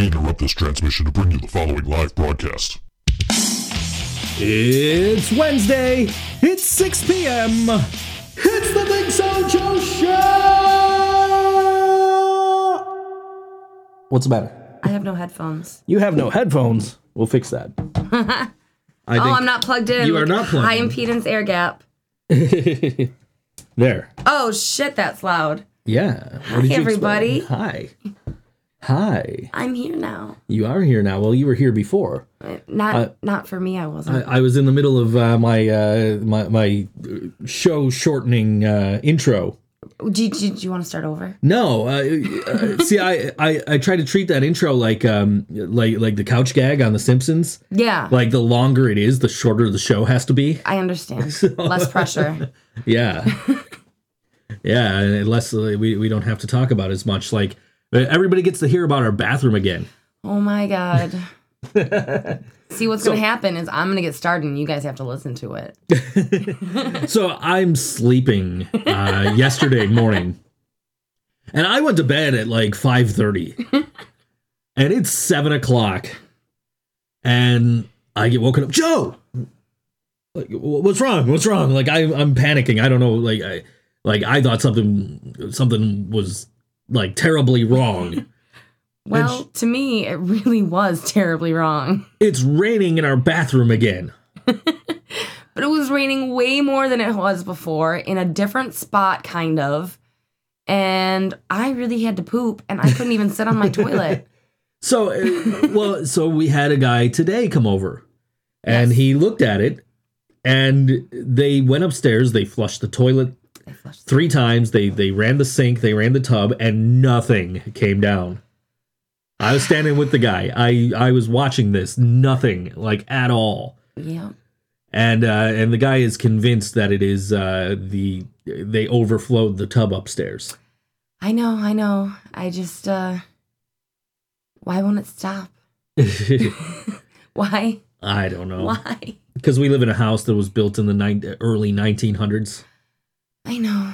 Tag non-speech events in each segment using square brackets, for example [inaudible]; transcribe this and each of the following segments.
We interrupt this transmission to bring you the following live broadcast. It's Wednesday. It's 6 p.m. It's the ThinkSoJoE Show! What's the matter? I have no headphones. You have no headphones. We'll fix that. [laughs] I Oh, I'm not plugged in. You are not plugged High impedance air gap. [laughs] there. Oh shit, that's loud. Yeah. What Hi, did you everybody. expect? Hi. Hi. I'm here now. You are here now. Well, you were here before. Uh, Not Uh, not for me. I wasn't. I, I was in the middle of uh, my uh, my my show shortening uh, intro. do, you- do, you- want to start over? No, uh, [laughs] see, I, I I try to treat that intro like um like like the couch gag on The Simpsons. Yeah, Like the longer it is, the shorter the show has to be. I understand. [laughs] Less pressure. Yeah, [laughs] yeah, and less we we don't have to talk about as much. Like everybody gets to hear about our bathroom again. Oh my god. [laughs] See what's gonna happen is I'm gonna get started and you guys have to listen to it. [laughs] [laughs] So I'm sleeping uh, yesterday morning, and I went to bed at like five thirty, and it's seven o'clock, and I get woken up. Joe, like, what's wrong? What's wrong? Like I, I'm panicking. I don't know. Like I, like I thought something, something was like terribly wrong. [laughs] Well, to me, it really was terribly wrong. it's raining in our bathroom again. [laughs] But it was raining way more than it was before in a different spot, kind of. And I really had to poop and I couldn't even sit on my toilet. [laughs] So, uh, well, so we had a guy today come over, and Yes. he looked at it, and they went upstairs. They flushed the toilet three times. They they ran the sink. They ran the tub, and nothing came down. I was standing with the guy. I I was watching this. Nothing like at all. Yeah. And uh, and the guy is convinced that it is uh, the they overflowed the tub upstairs. I know, I know. I just, uh, why won't it stop? [laughs] Why? I don't know Why? because we live in a house that was built in the nine, early 1900s. I know.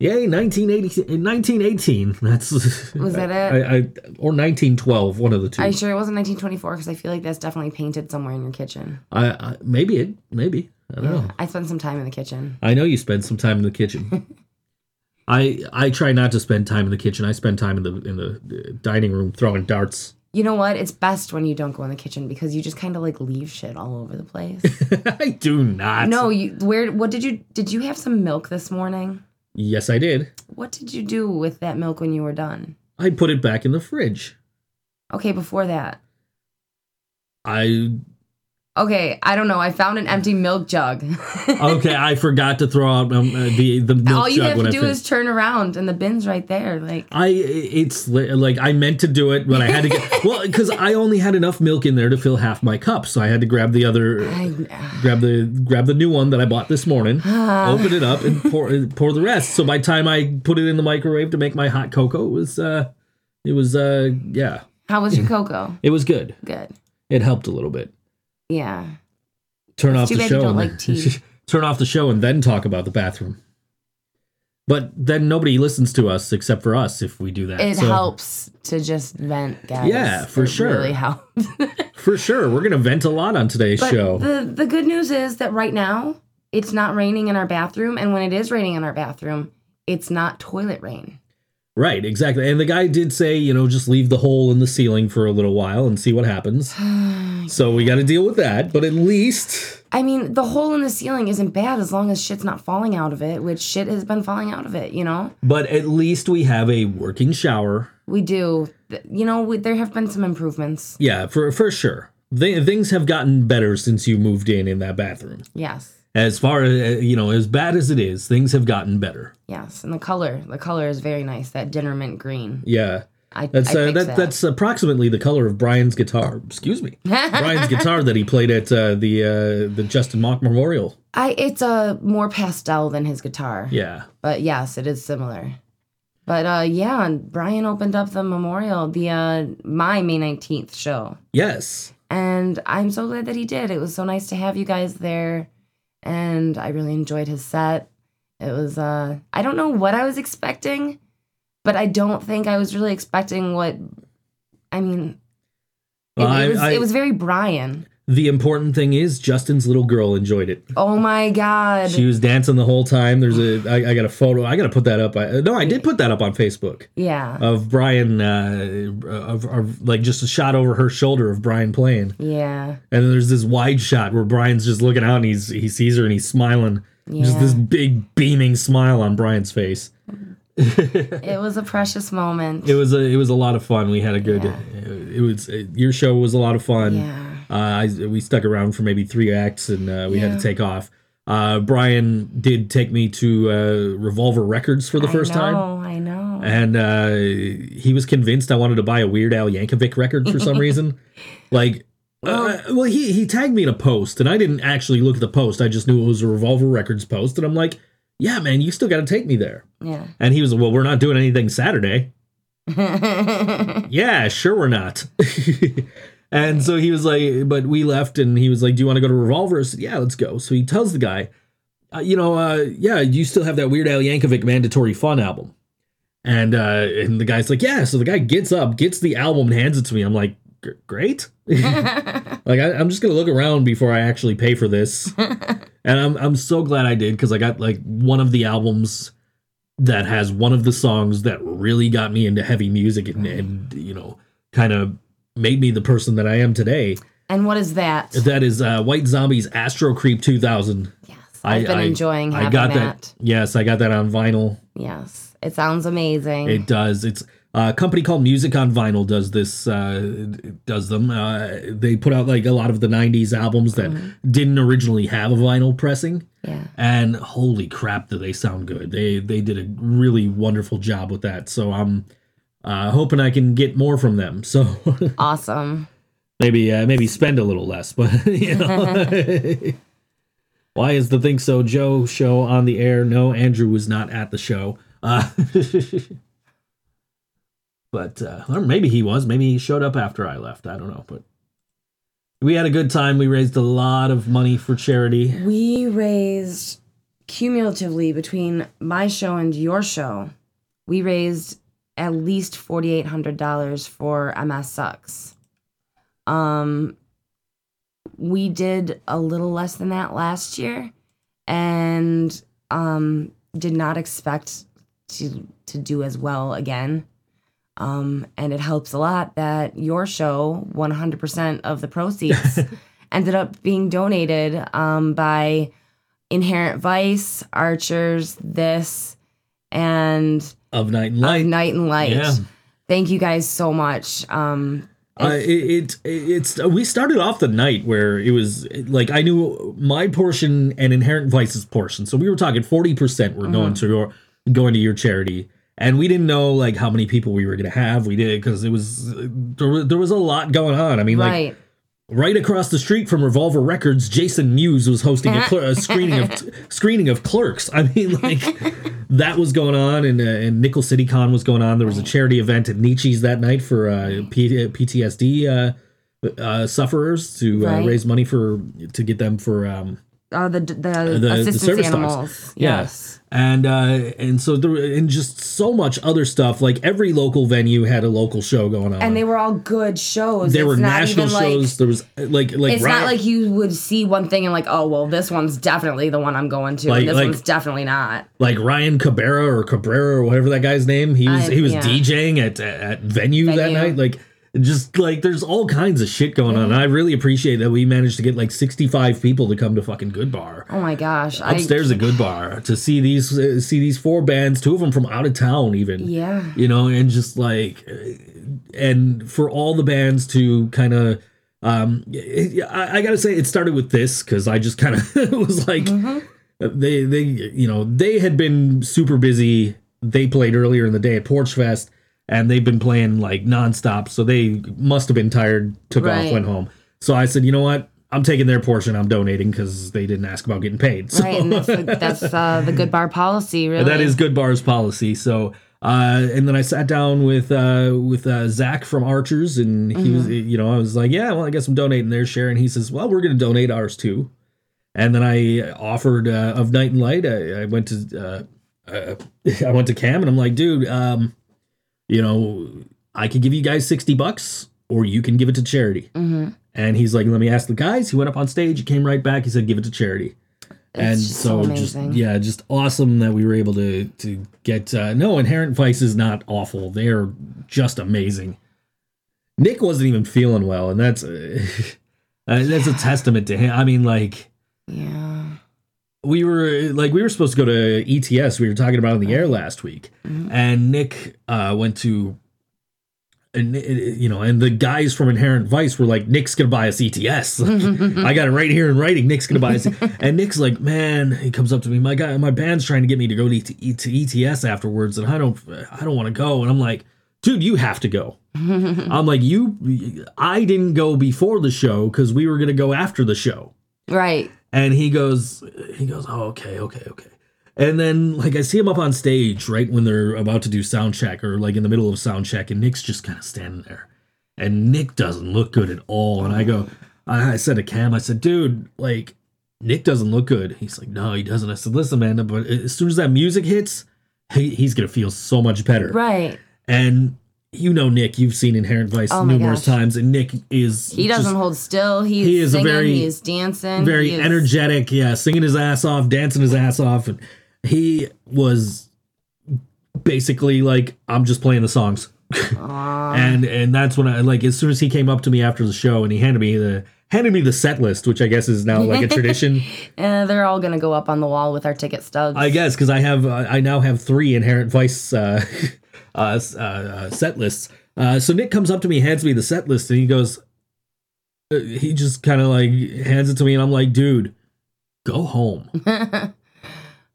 Yay, 1980, 1918. That's Was that [laughs] it? I, I, or 1912, one of the two. Are you sure it wasn't 1924? Because I feel like that's definitely painted somewhere in your kitchen. I, I maybe it, maybe I don't know. I spent some time in the kitchen. I know you spend some time in the kitchen. [laughs] I I try not to spend time in the kitchen. I spend time in the in the uh, dining room throwing darts. You know what? It's best when you don't go in the kitchen because you just kind of like leave shit all over the place. [laughs] I do not. no, you where what did you did you have some milk this morning? Yes, I did. What did you do with that milk when you were done? I put it back in the fridge. Okay, before that. I Okay, I don't know. I found an empty milk jug. [laughs] okay. I forgot to throw out um, uh, the the milk all you jug have to I do finished. is turn around and the bin's right there. Like I it's li- like I meant to do it, but I had to get [laughs] well because I only had enough milk in there to fill half my cup, so I had to grab the other, I, grab the grab the new one that I bought this morning, Ah. [sighs] open it up, and pour pour the rest. So by the time I put it in the microwave to make my hot cocoa, it was uh, it was uh, yeah, how was your [laughs] cocoa? it was good. Good. It helped a little bit. Yeah. Turn It's off the show. don't and like tea. [laughs] turn off the show and then talk about the bathroom. But then nobody listens to us except for us if we do that. It So- helps to just vent, guys. Yeah, for It sure. Really helps. [laughs] For sure. We're going to vent a lot on today's But show. the the good news is that right now it's not raining in our bathroom, and when it is raining in our bathroom, it's not toilet rain. Right, exactly. And the guy did say, you know, just leave the hole in the ceiling for a little while and see what happens. [sighs] Oh so we got to deal with that. But at least, I mean, the hole in the ceiling isn't bad as long as shit's not falling out of it, which shit has been falling out of it. You know, but at least we have a working shower. we do. You know, we, there have been some improvements. Yeah, for for sure. Th- things have gotten better since you moved in in that bathroom. Yes, As far as uh, you know, as bad as it is, things have gotten better. yes, and the color, the color is very nice. That dinner mint green. Yeah. I That's I uh, that, that. that's approximately the color of Brian's guitar. Excuse me, [laughs] Brian's guitar that he played at uh, the uh, the Justin Mock Memorial. I it's a more pastel than his guitar. Yeah, But yes, it is similar. But uh yeah, and Brian opened up the memorial, the uh my May 19th show. yes, And I'm so glad that he did. It was so nice to have you guys there. And I really enjoyed his set. It was uh I don't know what I was expecting, but I don't think I was really expecting what I mean, it, Well, I- it was I- it was very Brian. The important thing is Justin's little girl enjoyed it. Oh my god. She was dancing the whole time. There's a I, I got a photo. I got to put that up. I, no, I did put that up on Facebook yeah. of Brian, uh, of, of like just a shot over her shoulder of Brian playing, yeah. and then there's this wide shot where Brian's just looking out and he's he sees her and he's smiling, Yeah. just this big beaming smile on Brian's face. [laughs] It was a precious moment. It was a it was a lot of fun. We had a good. Yeah. It was your show was a lot of fun. yeah. Uh, I, we stuck around for maybe three acts and uh, we had to take off. Uh, Brian did take me to uh, Revolver Records for the first I time, know, I know. and uh, he was convinced I wanted to buy a Weird Al Yankovic record for some [laughs] reason. Like, uh, well, he he tagged me in a post, and I didn't actually look at the post. I just knew it was a Revolver Records post, and I'm like, "Yeah, man, you still got to take me there." Yeah. And he was, "Well, we're not doing anything Saturday." [laughs] yeah, sure we're not. [laughs] and so he was like, but we left and he was like, do you want to go to Revolver? I said, yeah, let's go. So he tells the guy, uh, you know, uh, yeah, you still have that Weird Al Yankovic Mandatory Fun album. And uh, and the guy's like, yeah. So the guy gets up, gets the album, and hands it to me. I'm like, great. [laughs] like I, I'm just gonna look around before I actually pay for this. [laughs] and I'm I'm so glad I did because I got like one of the albums that has one of the songs that really got me into heavy music and, and you know kind of made me the person that I am today. and what is that? That is uh, White Zombies Astro Creep 2000. Yes. I- I've been I- enjoying having I got that. that. Yes, I got that on vinyl. Yes. It sounds amazing. It does. It's uh, a company called Music on Vinyl does this. Uh, does them. Uh, they put out like a lot of the '90s albums that didn't originally have a vinyl pressing. yeah. and holy crap do they sound good they they did a really wonderful job with that so i'm uh, hoping i can get more from them so. [laughs] Awesome. maybe uh, maybe spend a little less but [laughs] you know. [laughs] Why is the ThinkSoJoE show on the air? No andrew was not at the show. Uh, but uh, or maybe he was. Maybe he showed up after i left. I don't know but we had a good time. We raised a lot of money for charity. We raised cumulatively between my show and your show, we raised at least forty eight hundred dollars for MS Sucks. Um, we did a little less than that last year, and um, did not expect to to do as well again. Um, and it helps a lot that your show, 100% of the proceeds [laughs] ended up being donated um, by Inherent Vice, Archers, this, and of night and Of light Night and Light. Yeah. Thank you guys so much. Um, Uh, it, it it's we started off the night where it was like I knew my portion and Inherent Vice's portion, so we were talking forty percent were going to your going to your charity, and we didn't know like how many people we were gonna have. We did because it was there, was- there was a lot going on. I mean, like right. across the street from Revolver Records, Jason Mewes was hosting a, cl- a [laughs] screening of screening of Clerks. I mean, like [laughs] that was going on, and uh, and Nickel City Con was going on. There was a charity event at Nietzsche's that night for uh, P- PTSD uh, uh, sufferers to uh, raise money for to get them for um, Uh, the, the, the assistance service dogs. animals. Yeah. Yes. and uh, and so there and just so much other stuff. Like every local venue had a local show going on, And they were all good shows. there were It's national even shows. Like, there was uh, like like it's Riot- not like you would see one thing and like, oh well, this one's definitely the one I'm going to, Like- and this like- one's definitely not. like Ryan Cabrera or Cabrera or whatever that guy's name. He was I- he was yeah. DJing at at venue, that night. Like just like there's all kinds of shit going on. And I really appreciate that we managed to get like 65 people to come to fucking Good Bar. Oh my gosh! Upstairs at Good Bar to see these uh, see these four bands, two of them from out of town even. Yeah. You know, and just like and for all the bands to kind of um I, I gotta say it started with this because I just kind of [laughs] was like they they you know they had been super busy they played earlier in the day at porch fest and they've been playing like nonstop so they must have been tired took off went home so i said you know what i'm taking their portion i'm donating because they didn't ask about getting paid [laughs] so Right, and that's the, that's uh, the good bar policy, really. that is good bars policy so uh, and then I sat down with uh, with uh, Zach from Archers, and he was, you know, I was like, "Yeah, well, I guess I'm donating their share." And he says, "Well, we're going to donate ours too." And then I offered uh, of Night and Light. I, I went to uh, uh, [laughs] I went to Cam, and I'm like, "Dude, um, you know, I could give you guys 60 bucks or you can give it to charity. hmm And he's like, let me ask the guys. He went up on stage, he came right back, he said, give it to charity. and just so, just yeah, just awesome that we were able to to get uh no, Inherent Vice is not awful. They're just amazing. Nick wasn't even feeling well, and that's uh, [laughs] uh, that's a testament to him. I mean, like Yeah. We were like we were supposed to go to ETS. We were talking about on the air last week, Mhm. and Nick uh, went to, and uh, you know, and the guys from Inherent Vice were like, "Nick's gonna buy us ETS." [laughs] I got it right here in writing. Nick's gonna buy us, [laughs] and Nick's like, "Man," he comes up to me, "My guy, my band's trying to get me to go to, E- to ETS afterwards, and I don't, I don't want to go." And I'm like, "Dude, you have to go." [laughs] I'm like, "You, I didn't go before the show because we were gonna go after the show." right. And he goes, he goes, oh, okay, okay, okay. And then like I see him up on stage right when they're about to do sound check or like in the middle of sound check, and Nick's just kind of standing there, and Nick doesn't look good at all. And I go, I, said to Cam, I said, dude, like Nick doesn't look good. He's like, no, he doesn't. I said, listen, man, but as soon as that music hits, he, he's gonna feel so much better. Right. And you know Nick, you've seen Inherent Vice Oh numerous gosh. times, and Nick is He doesn't just- hold still. He's He is a very- he is dancing. very is- energetic yeah singing his ass off dancing his ass off and he was basically like i'm just playing the songs [laughs] and and that's when i like as soon as he came up to me after the show and he handed me the handed me the set list which i guess is now like a [laughs] tradition Eh, they're all gonna go up on the wall with our ticket stubs. i guess because i have uh, i now have three inherent vice uh, [laughs] uh, uh, uh, set lists uh, so nick comes up to me hands me the set list and he goes uh, he just kind of like hands it to me and i'm like dude go home [laughs]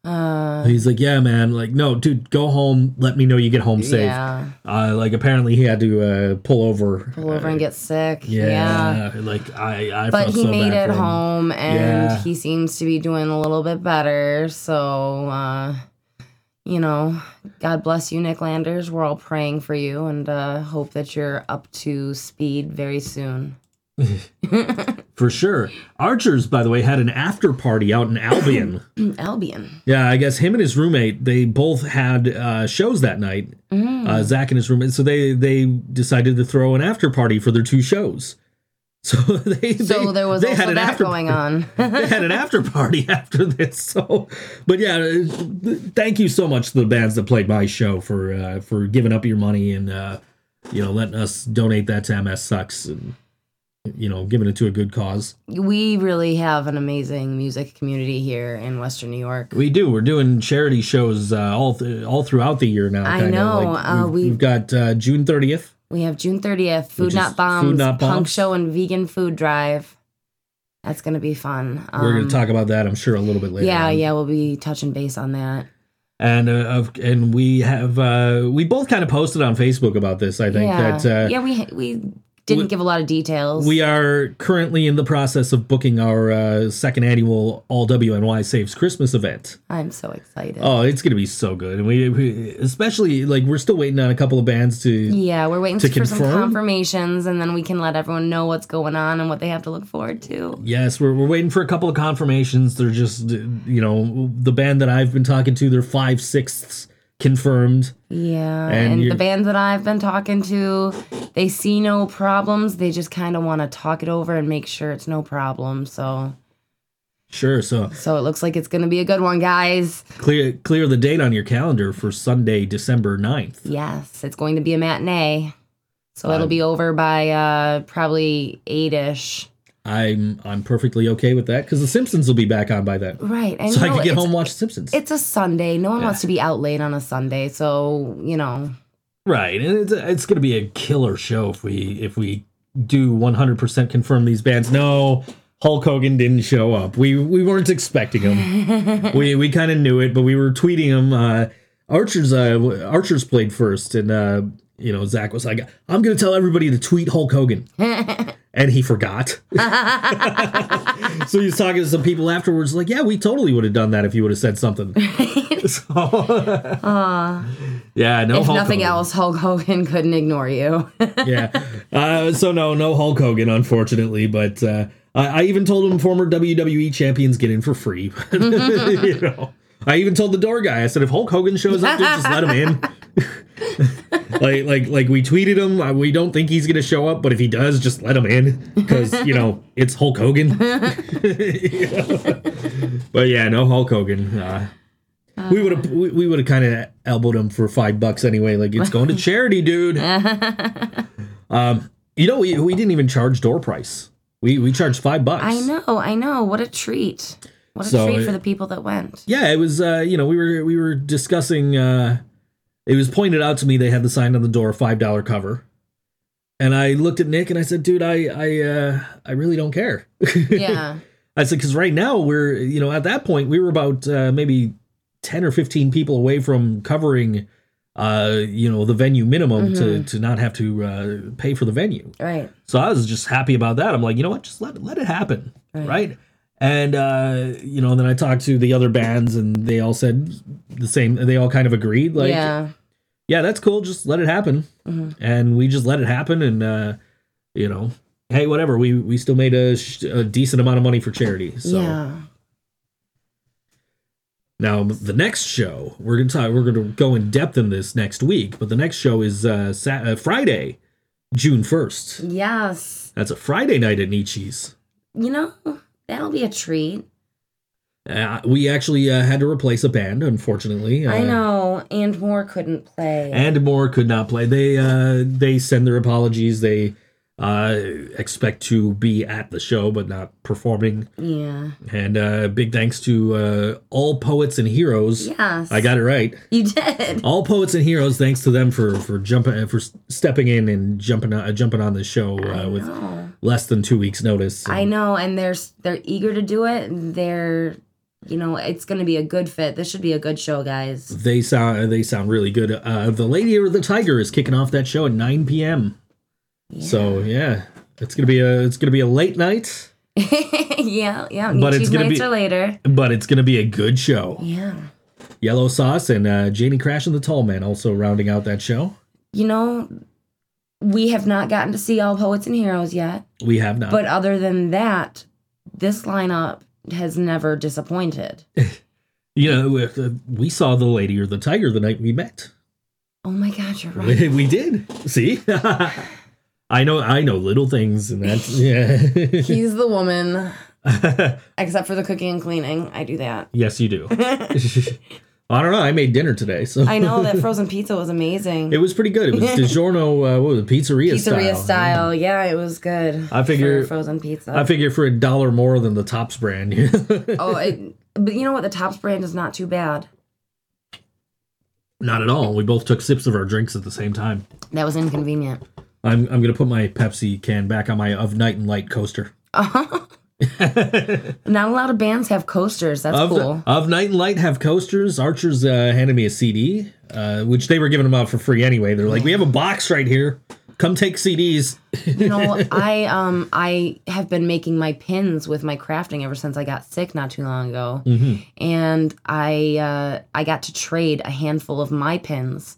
uh, He's like, yeah, man. Like, no, dude, go home. Let me know you get home safe. yeah. Uh, like, apparently he had to uh, pull over. Pull over and get sick. Yeah, like I, I But he so made it home and Yeah. he seems to be doing a little bit better. So, uh, you know, God bless you, Nick Landers. We're all praying for you and uh, hope that you're up to speed very soon. [laughs] for sure. Archers, by the way, had an after party out in Albion. [clears throat] Albion. yeah, I guess him and his roommate they both had uh, shows that night. Mm. Uh, Zach and his roommate, so they they decided to throw an after party for their two shows. So [laughs] they So they, there was they also had an that after going on. [laughs] they had an after party [laughs] after this. So, but yeah, uh, thank you so much to the bands that played my show for uh, for giving up your money and uh, you know letting us donate that to MS Sucks and you know giving it to a good cause. we really have an amazing music community here in Western New York. We do. We're doing charity shows uh, all th- all throughout the year now. I know, Like, uh, we've, we- we've got uh, June thirtieth. We have June 30th, Food Which Not Food Bombs, Not Punk Bombs. Show and Vegan Food Drive. That's going to be fun. We're going Um, to talk about that, I'm sure, a little bit later. Yeah, on. yeah, we'll be touching base on that. And uh, of- and we have uh, we both kind of posted on Facebook about this. I think yeah, that uh, yeah, we we didn't we- give a lot of details. We are currently in the process of booking our uh, second annual All WNY Saves Christmas event. I'm so excited. Oh, it's going to be so good. And we, we, especially, like, we're still waiting on a couple of bands to. yeah, we're waiting to for some confirm? confirmations, and then we can let everyone know what's going on and what they have to look forward to. Yes, we're, we're waiting for a couple of confirmations. They're just, you know, the band that I've been talking to, they're five sixths confirmed. Yeah, And and, the bands that I've been talking to, they see no problems. They just kind of want to talk it over and make sure it's no problem. So, Sure. So so it looks like it's gonna be a good one, guys. clear clear the date on your calendar for Sunday, December 9th. Yes, it's going to be a matinee. So it'll be over by uh probably eight ish. I'm I'm perfectly okay with that because The Simpsons will be back on by then. Right, So you I can get home and watch The Simpsons. It's a Sunday. No one wants to be out late on a Sunday, so you know. Right, and it's, it's going to be a killer show if we if we do 100% confirm these bands. No, Hulk Hogan didn't show up. We we weren't expecting him. [laughs] we we kind of knew it, but we were tweeting him. Uh, Archer's uh, Archer's played first, and uh, you know Zach was like, "I'm going to tell everybody to tweet Hulk Hogan," [laughs] and he forgot. [laughs] so he was talking to some people afterwards, like, "Yeah, we totally would have done that if you would have said something." [laughs] so, yeah, no. if Hulk nothing Hogan else, Hulk Hogan couldn't ignore you. yeah. Uh, so no, no Hulk Hogan, unfortunately. But uh, I, I even told him former WWE champions get in for free. you know, I even told the door guy. I said if Hulk Hogan shows up, dude, just let him in. Like like like we tweeted him. uh, We don't think he's gonna show up, but if he does, just let him in because you know it's Hulk Hogan. [laughs] but yeah, no Hulk Hogan. Uh, we would have we, we would have kind of elbowed him for five bucks anyway. Like it's going to [laughs] charity, dude. um, you know we we didn't even charge door price. We we charged five bucks. I know, I know. What a treat. What a So treat for the people that went. Yeah, it was. Uh, you know, we were we were discussing. Uh, it was pointed out to me they had the sign on the door, five dollar cover, and I looked at Nick and I said, "Dude, I I uh, I really don't care." [laughs] Yeah. I said because right now we're you know at that point we were about uh, maybe ten or fifteen people away from covering. Uh, you know the venue minimum to to not have to uh, pay for the venue. Right. So I was just happy about that. I'm like, you know what? Just let let it happen, Right. right? And uh, you know, then I talked to the other bands, and they all said the same. They all kind of agreed, like, yeah, yeah. that's cool. Just let it happen. Mhm. And we just let it happen, and uh, you know, hey, whatever. We we still made a, sh- a decent amount of money for charity. So Yeah. now the next show we're gonna talk. We're gonna go in depth in this next week, but the next show is uh, uh Friday, June first. Yes. That's a Friday night at Nietzsche's. You know, that'll be a treat. Uh, we actually uh, had to replace a band, unfortunately. Uh, I know. And more couldn't play. And more could not play. They uh, they send their apologies. They uh, expect to be at the show, but not performing. yeah. And uh, big thanks to uh, all poets and heroes. Yes. I got it right. You did. [laughs] All poets and heroes. Thanks to them for for jumping for stepping in and jumping uh, jumping on the show with less than two weeks notice. I know, and they're they're eager to do it. They're, you know, it's going to be a good fit. This should be a good show, guys. They sound they sound really good. Uh, the Lady or the Tiger is kicking off that show at 9 p.m. Yeah. So yeah, it's gonna be a it's gonna be a late night, [laughs] yeah, yeah. But it's gonna be- later. but it's gonna be a good show. Yeah. Yellow Sauce and uh, Janie Crash and the Tall Man also rounding out that show. You know, we have not gotten to see all poets and heroes yet, We have not. but other than that, this lineup has never disappointed. [laughs] you know, uh, we saw the Lady or the Tiger the night we met. Oh my God, you're right. We, we did. See, [laughs] I know I know little things, and that's [laughs] yeah. He's the woman, except for the cooking and cleaning. I do that. yes, you do. I don't know. I made dinner today, so I know that frozen [laughs] pizza was amazing. It was pretty good. It was [laughs] DiGiorno, uh, what was it, pizzeria, Pizzeria style. style. Yeah, it was good. I figure- for frozen pizza. I figure for a dollar more than the Tops brand. [laughs] oh, it, but you know what? The Tops brand is not too bad. Not at all. We both took sips of our drinks at the same time. That was inconvenient. I'm I'm gonna put my Pepsi can back on my of Night and Light coaster. [laughs] Not a lot of bands have coasters. That's Of, cool. of Night and Light have coasters. Archer's uh, handed me a CD, uh, which they were giving them out for free anyway. They're like, we have a box right here. Come take CDs. You know, [laughs] I um I have been making my pins with my crafting ever since I got sick not too long ago, Mhm. and I uh, I got to trade a handful of my pins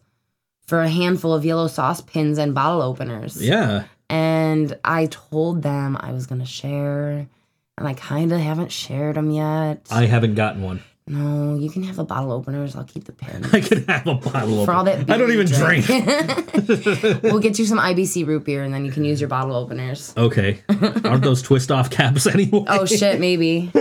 for a handful of yellow sauce pins and bottle openers. Yeah. and I told them I was gonna share, and I kind of haven't shared them yet. I haven't gotten one. no, you can have the bottle openers. I'll keep the pins. [laughs] I could have a bottle For all opener. that I don't even drink. [laughs] we'll get you some IBC root beer, and then you can use your bottle openers. Okay. Aren't those twist off caps [laughs] anyway? Oh shit, maybe.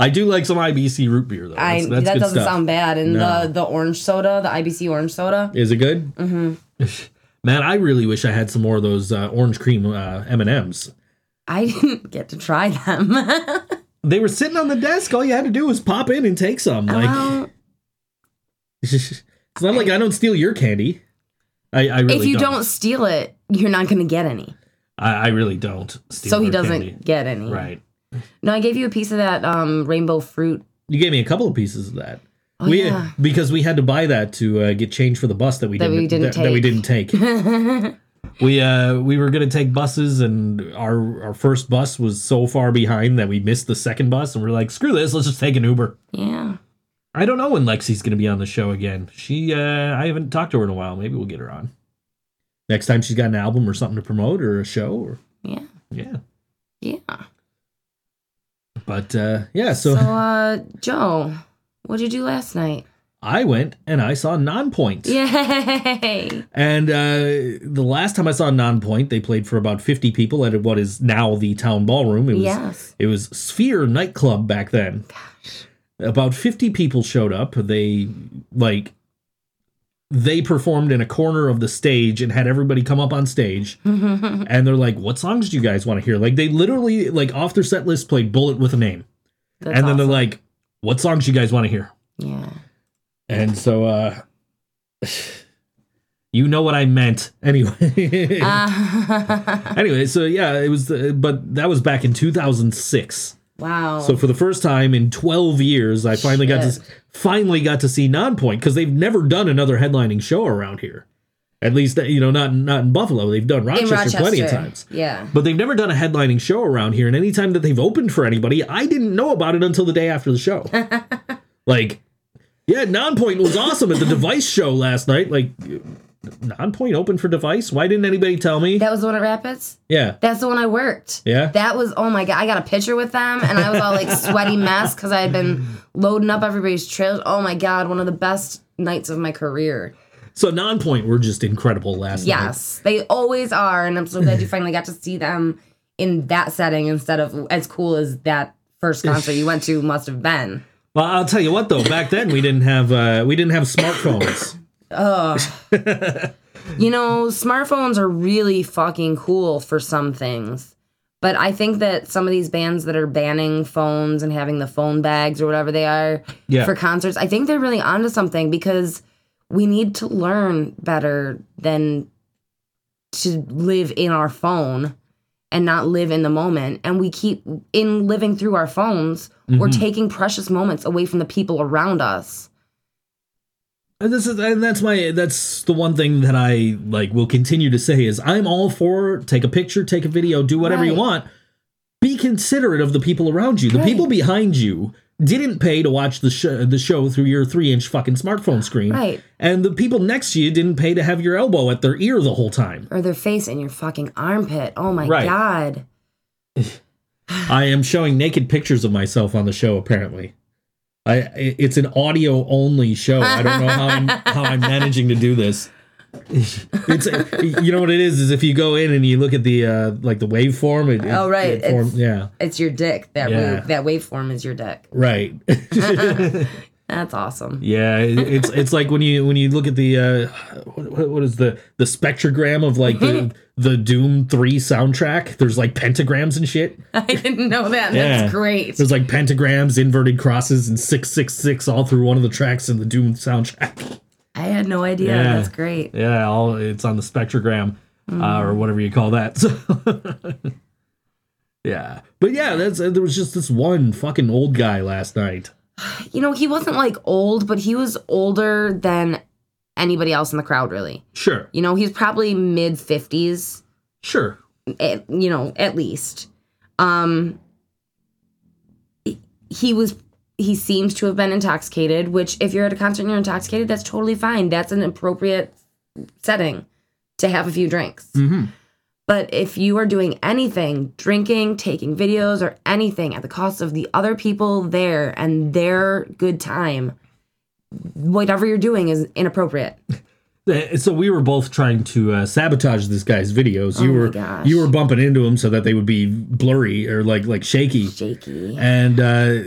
I do like some IBC root beer though. I That's, that's that good doesn't stuff. sound bad. And No. the the orange soda, the IBC orange soda. Is it good? Mm-hmm. Man, I really wish I had some more of those uh, orange cream uh, M and M's. I didn't get to try them. [laughs] They were sitting on the desk. All you had to do was pop in and take some. Like well, [laughs] it's not like I don't steal your candy. I, I really if you don't. don't steal it, you're not gonna get any. I, I really don't. Steal so he doesn't candy. get any. Right. No, I gave you a piece of that um, rainbow fruit. You gave me a couple of pieces of that. Oh, we yeah. because we had to buy that to uh, get change for the bus that we That didn't, we didn't that, that we didn't take. [laughs] we uh we were gonna take buses and our our first bus was so far behind that we missed the second bus and we're like screw this let's just take an Uber. yeah. I don't know when Lexi's gonna be on the show again. She uh I haven't talked to her in a while. Maybe we'll get her on next time she's got an album or something to promote or a show or Yeah. yeah. Yeah. But uh yeah so, So, uh, Joe, what did you do last night? I went and I saw Nonpoint. Yay! [laughs] And uh, the last time I saw Nonpoint, they played for about 50 people at what is now the town ballroom. It was, Yes. It was Sphere nightclub back then. Gosh. About 50 people showed up. They, like, they performed in a corner of the stage and had everybody come up on stage. [laughs] and they're like, what songs do you guys want to hear? Like, they literally, like, off their set list played Bullet with a Name. That's and then they're like, what songs do you guys want to hear? yeah. And so, uh, [sighs] you know what I meant anyway. Uh, [laughs] anyway, so yeah, it was, uh, but that was back in 2006. wow. So for the first time in 12 years, I finally got to Shit. finally got to see Nonpoint because they've never done another headlining show around here. At least, uh, you know, not not in Buffalo. They've done Rochester, Rochester. plenty of times. Yeah. But they've never done a headlining show around here. And anytime that they've opened for anybody, I didn't know about it until the day after the show. [laughs] like, yeah, Nonpoint was awesome at the Device show last night. Like, Nonpoint open for Device? Why didn't anybody tell me? That was the one at Rapids? yeah. That's the one I worked. Yeah. That was oh my god! I got a picture with them, and I was all like sweaty mess because I had been loading up everybody's trailers. Oh my god! One of the best nights of my career. So Nonpoint were just incredible last night. Yes, they always are, and I'm so glad you [laughs] finally got to see them in that setting instead of as cool as that first concert you went to must have been. Well, I'll tell you what though, back then we didn't have uh, we didn't have smartphones. [laughs] You know, smartphones are really fucking cool for some things. But I think that some of these bands that are banning phones and having the phone bags or whatever they are Yeah. for concerts, I think they're really onto something because we need to learn better than to live in our phone and not live in the moment. And we keep in living through our phones, we're mm-hmm. taking precious moments away from the people around us. And this is and that's my that's the one thing that I like will continue to say is I'm all for take a picture, take a video, do whatever you want. Be considerate of the people around you. The Right. people behind you didn't pay to watch the show the show through your three inch fucking smartphone screen. Right. And the people next to you didn't pay to have your elbow at their ear the whole time. Or their face in your fucking armpit. Oh my Right. God. [sighs] I am showing naked pictures of myself on the show. Apparently, I it's an audio only show. I don't know how I'm how I'm managing to do this. [laughs] It's you know what it is is if you go in and you look at the uh like the waveform. It, Oh, right, it form- it's- yeah. It's your dick. That Yeah. wave, that waveform is your dick. Right. [laughs] That's awesome. yeah. it- It's it's like when you when you look at the uh what, what- is the the spectrogram of like the [laughs] the Doom three soundtrack. There's like pentagrams and shit. I didn't know that. Yeah. That's great. There's like pentagrams, inverted crosses, and six six six all through one of the tracks in the Doom soundtrack. I had no idea. Yeah. That's great. Yeah, all it's on the spectrogram uh, or whatever you call that. [laughs] So, yeah, but yeah, that's there was just this one fucking old guy last night. [sighs] You know, he wasn't like old, but he was older than anybody else in the crowd, really. Sure, You know, he's probably mid 50s, sure. at, you know, at least. Um, he was. He seems to have been intoxicated, which, if you're at a concert and you're intoxicated, that's totally fine. That's an appropriate setting to have a few drinks. Mm-hmm. But if you are doing anything, drinking, taking videos, or anything at the cost of the other people there and their good time, whatever you're doing is inappropriate. [laughs] So we were both trying to uh, sabotage this guy's videos. You Oh my were gosh. you were bumping into him so that they would be blurry or like like shaky. Shaky. and uh,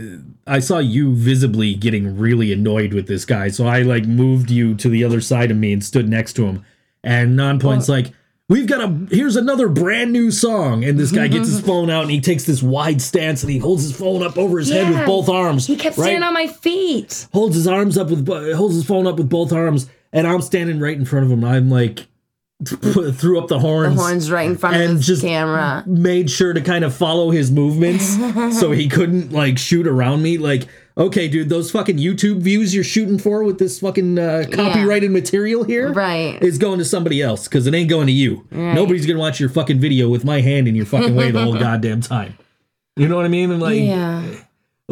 I saw you visibly getting really annoyed with this guy, so I like moved you to the other side of me and stood next to him. And Nonpoint's like, "We've got a here's another brand new song," and this guy gets his mm-hmm. phone out and he takes this wide stance and he holds his phone up over his head with both arms. He kept right? standing on my feet. holds his arms up with holds his phone up with both arms, and I'm standing right in front of him. I'm like, [laughs] threw up the The horns horns right in front of his just camera. made sure to kind of follow his movements [laughs] so he couldn't like shoot around me. Like okay dude those fucking youtube views you're shooting for with this fucking uh, copyrighted material here Right. is going to somebody else because it ain't going to you. Nobody's gonna watch your fucking video with my hand in your fucking way the whole [laughs] goddamn time. You know what i mean? And like Yeah.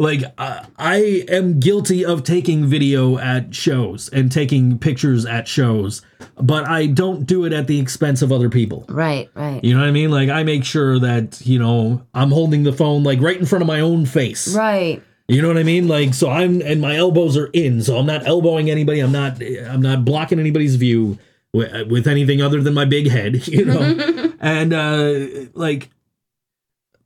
Like uh, I am guilty of taking video at shows and taking pictures at shows, but I don't do it at the expense of other people. Right, right. You know what I mean? Like I make sure that, you know, I'm holding the phone like right in front of my own face. Right. You know what I mean? Like, so I'm and my elbows are in, so I'm not elbowing anybody. I'm not. I'm not blocking anybody's view with, with anything other than my big head. [laughs] You know, [laughs] and uh, like,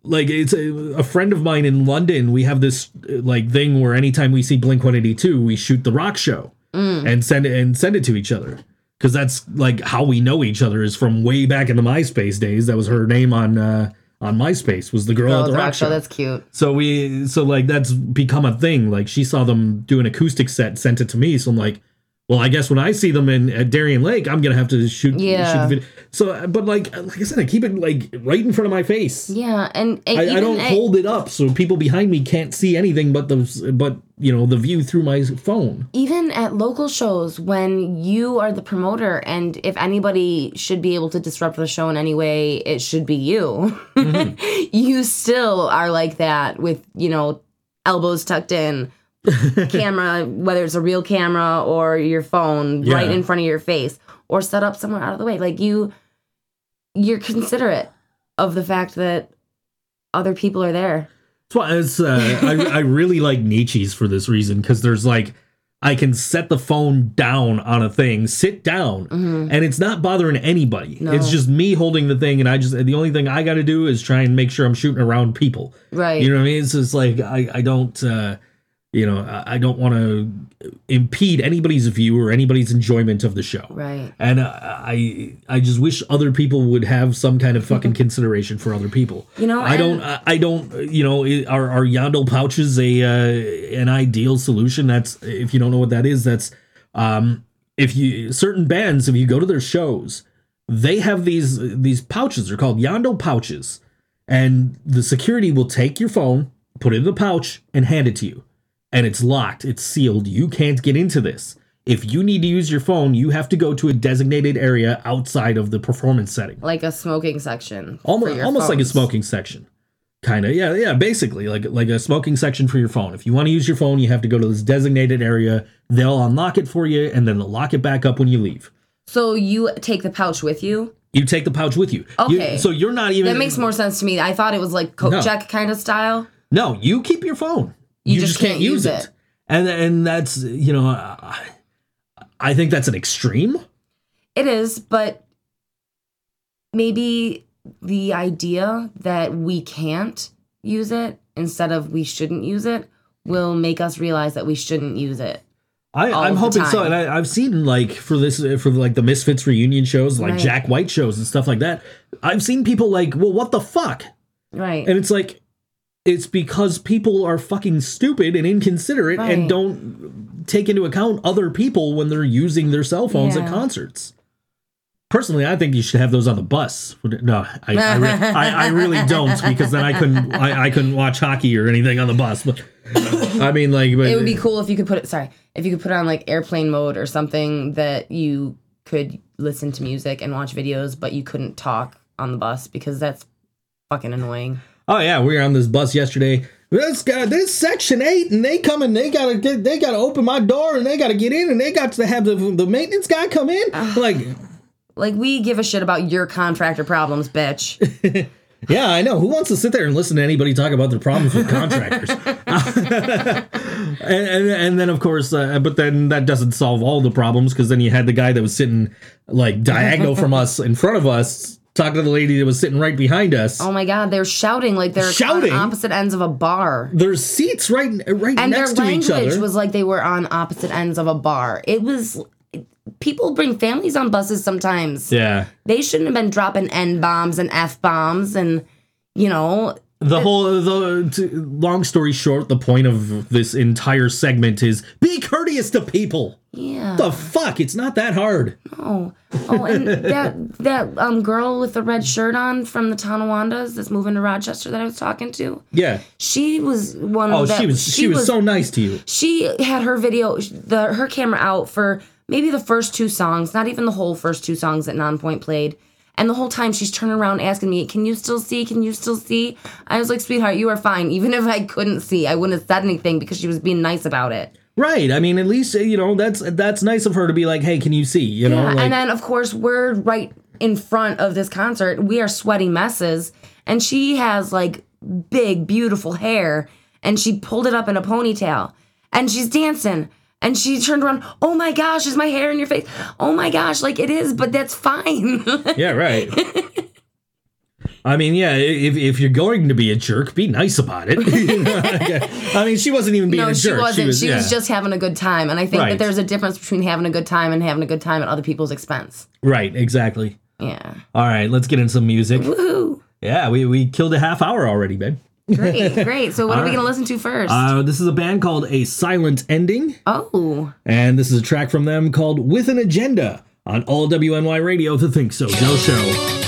like it's a, a friend of mine in London. We have this uh, like thing where anytime we see Blink 182, we shoot the rock show and send it and send it to each other because that's like how we know each other is from way back in the MySpace days. That was her name on uh, on MySpace was the girl Girl at the the rock, rock show. show. That's cute. So we so like that's become a thing. Like she saw them do an acoustic set, sent it to me. So I'm like, well, I guess when I see them in at Darien Lake, I'm gonna have to shoot. Yeah. Shoot the video. So, uh, but like like I said, I keep it like right in front of my face. Yeah, and I, I don't at- hold it up so people behind me can't see anything but the but you know the view through my phone. even at local shows when you are the promoter and if anybody should be able to disrupt the show in any way it should be you Mm-hmm. [laughs] you still are like that with you know elbows tucked in [laughs] camera whether it's a real camera or your phone right in front of your face or set up somewhere out of the way like you you're considerate of the fact that other people are there That's why it's uh, I I really like Nietzsche's for this reason because there's like I can set the phone down on a thing, sit down, and it's not bothering anybody. Mm-hmm. No. It's just me holding the thing, and I just the only thing I got to do is try and make sure I'm shooting around people. right You know what I mean? It's just like I I don't uh, you know I, I don't want to impede anybody's view or anybody's enjoyment of the show. right And I I just wish other people would have some kind of fucking [laughs] consideration for other people. You know, I don't I I don't you know are are Yondr pouches a uh, an ideal solution? That's if you don't know what that is, that's um if you certain bands if you go to their shows, they have these these pouches. They're called Yondr pouches, and the security will take your phone, put it in the pouch, and hand it to you and it's locked, it's sealed. You can't get into this. If you need to use your phone, you have to go to a designated area outside of the performance setting. like a smoking section Almost, almost like a smoking section. Kind of, yeah, yeah, basically like like a smoking section for your phone. If you want to use your phone, you have to go to this designated area. They'll unlock it for you, and then they'll lock it back up when you leave. So you take the pouch with you? You take the pouch with you. You- Okay. so you're not even. That makes more sense to me. I thought it was like coat No. check kind of style. No, you keep your phone. You just can't use it. And and that's you know, I, I think that's an extreme. It is, but maybe the idea that we can't use it instead of we shouldn't use it will make us realize that we shouldn't use it. I, I'm hoping so, and I, I've seen like for this for like the Misfits reunion shows, like Right. Jack White shows and stuff like that. I've seen people like, well, what the fuck? Right. And it's like, it's because people are fucking stupid and inconsiderate and don't take into account other people when they're using their cell phones at concerts. Personally, I think you should have those on the bus. No, I, I, re- [laughs] I, I really don't because then I couldn't I, I couldn't watch hockey or anything on the bus. But I mean, like, but, it would be cool if you could put it sorry, if you could put it on like airplane mode or something that you could listen to music and watch videos, but you couldn't talk on the bus because that's fucking annoying. Oh yeah, we were on this bus yesterday. This guy, this section eight, and they come and they gotta get, they gotta open my door, and they gotta get in, and they got to have the the maintenance guy come in. like, Like we give a shit about your contractor problems, bitch. [laughs] yeah, I know. Who wants to sit there and listen to anybody talk about their problems with contractors? [laughs] [laughs] and, and and then of course, uh, but then that doesn't solve all the problems because then you had the guy that was sitting like diagonal from us in front of us talking to the lady that was sitting right behind us. Oh my god, they're shouting like they're Shouting? on opposite ends of a bar. There's seats right right And their next to each language was like they were on opposite ends of a bar. It was people bring families on buses sometimes. yeah. They shouldn't have been dropping N bombs and F bombs and you know, The whole, the t- long story short, the point of this entire segment is be courteous to people. yeah. The fuck, it's not that hard. Oh, oh, and that that um girl with the red shirt on from the Tonawandas that's moving to Rochester that I was talking to. Yeah. She was one. Oh, that, she was she, was, so nice to you. She had her video, the her camera out for maybe the first two songs, not even the whole first two songs that Nonpoint played. And the whole time she's turning around asking me, "Can you still see? Can you still see?" I was like, "Sweetheart, you are fine. Even if I couldn't see, I wouldn't have said anything because she was being nice about it." Right. I mean, at least uh, you know that's that's nice of her to be like, "Hey, can you see?" You know, Yeah, like and then of course we're right in front of this concert. We are sweaty messes, and she has like big, beautiful hair, and she pulled it up in a ponytail and she's dancing and she turned around oh my gosh is my hair in your face oh my gosh like it is but that's fine [laughs] Yeah, right. I mean, yeah, if, if you're going to be a jerk, be nice about it. [laughs] I mean, she wasn't even being no a she wasn't she was, yeah. just having a good time and i think Right. that there's a difference between having a good time and having a good time at other people's expense Right, exactly. yeah All right, let's get into some music. Woohoo. Yeah, we, we killed a half hour already, babe. Great [laughs] great so what are we right. gonna listen to first Uh, this is a band called A Silent Ending, oh and this is a track from them called With an Agenda on All WNY Radio, The ThinkSoJoE Show.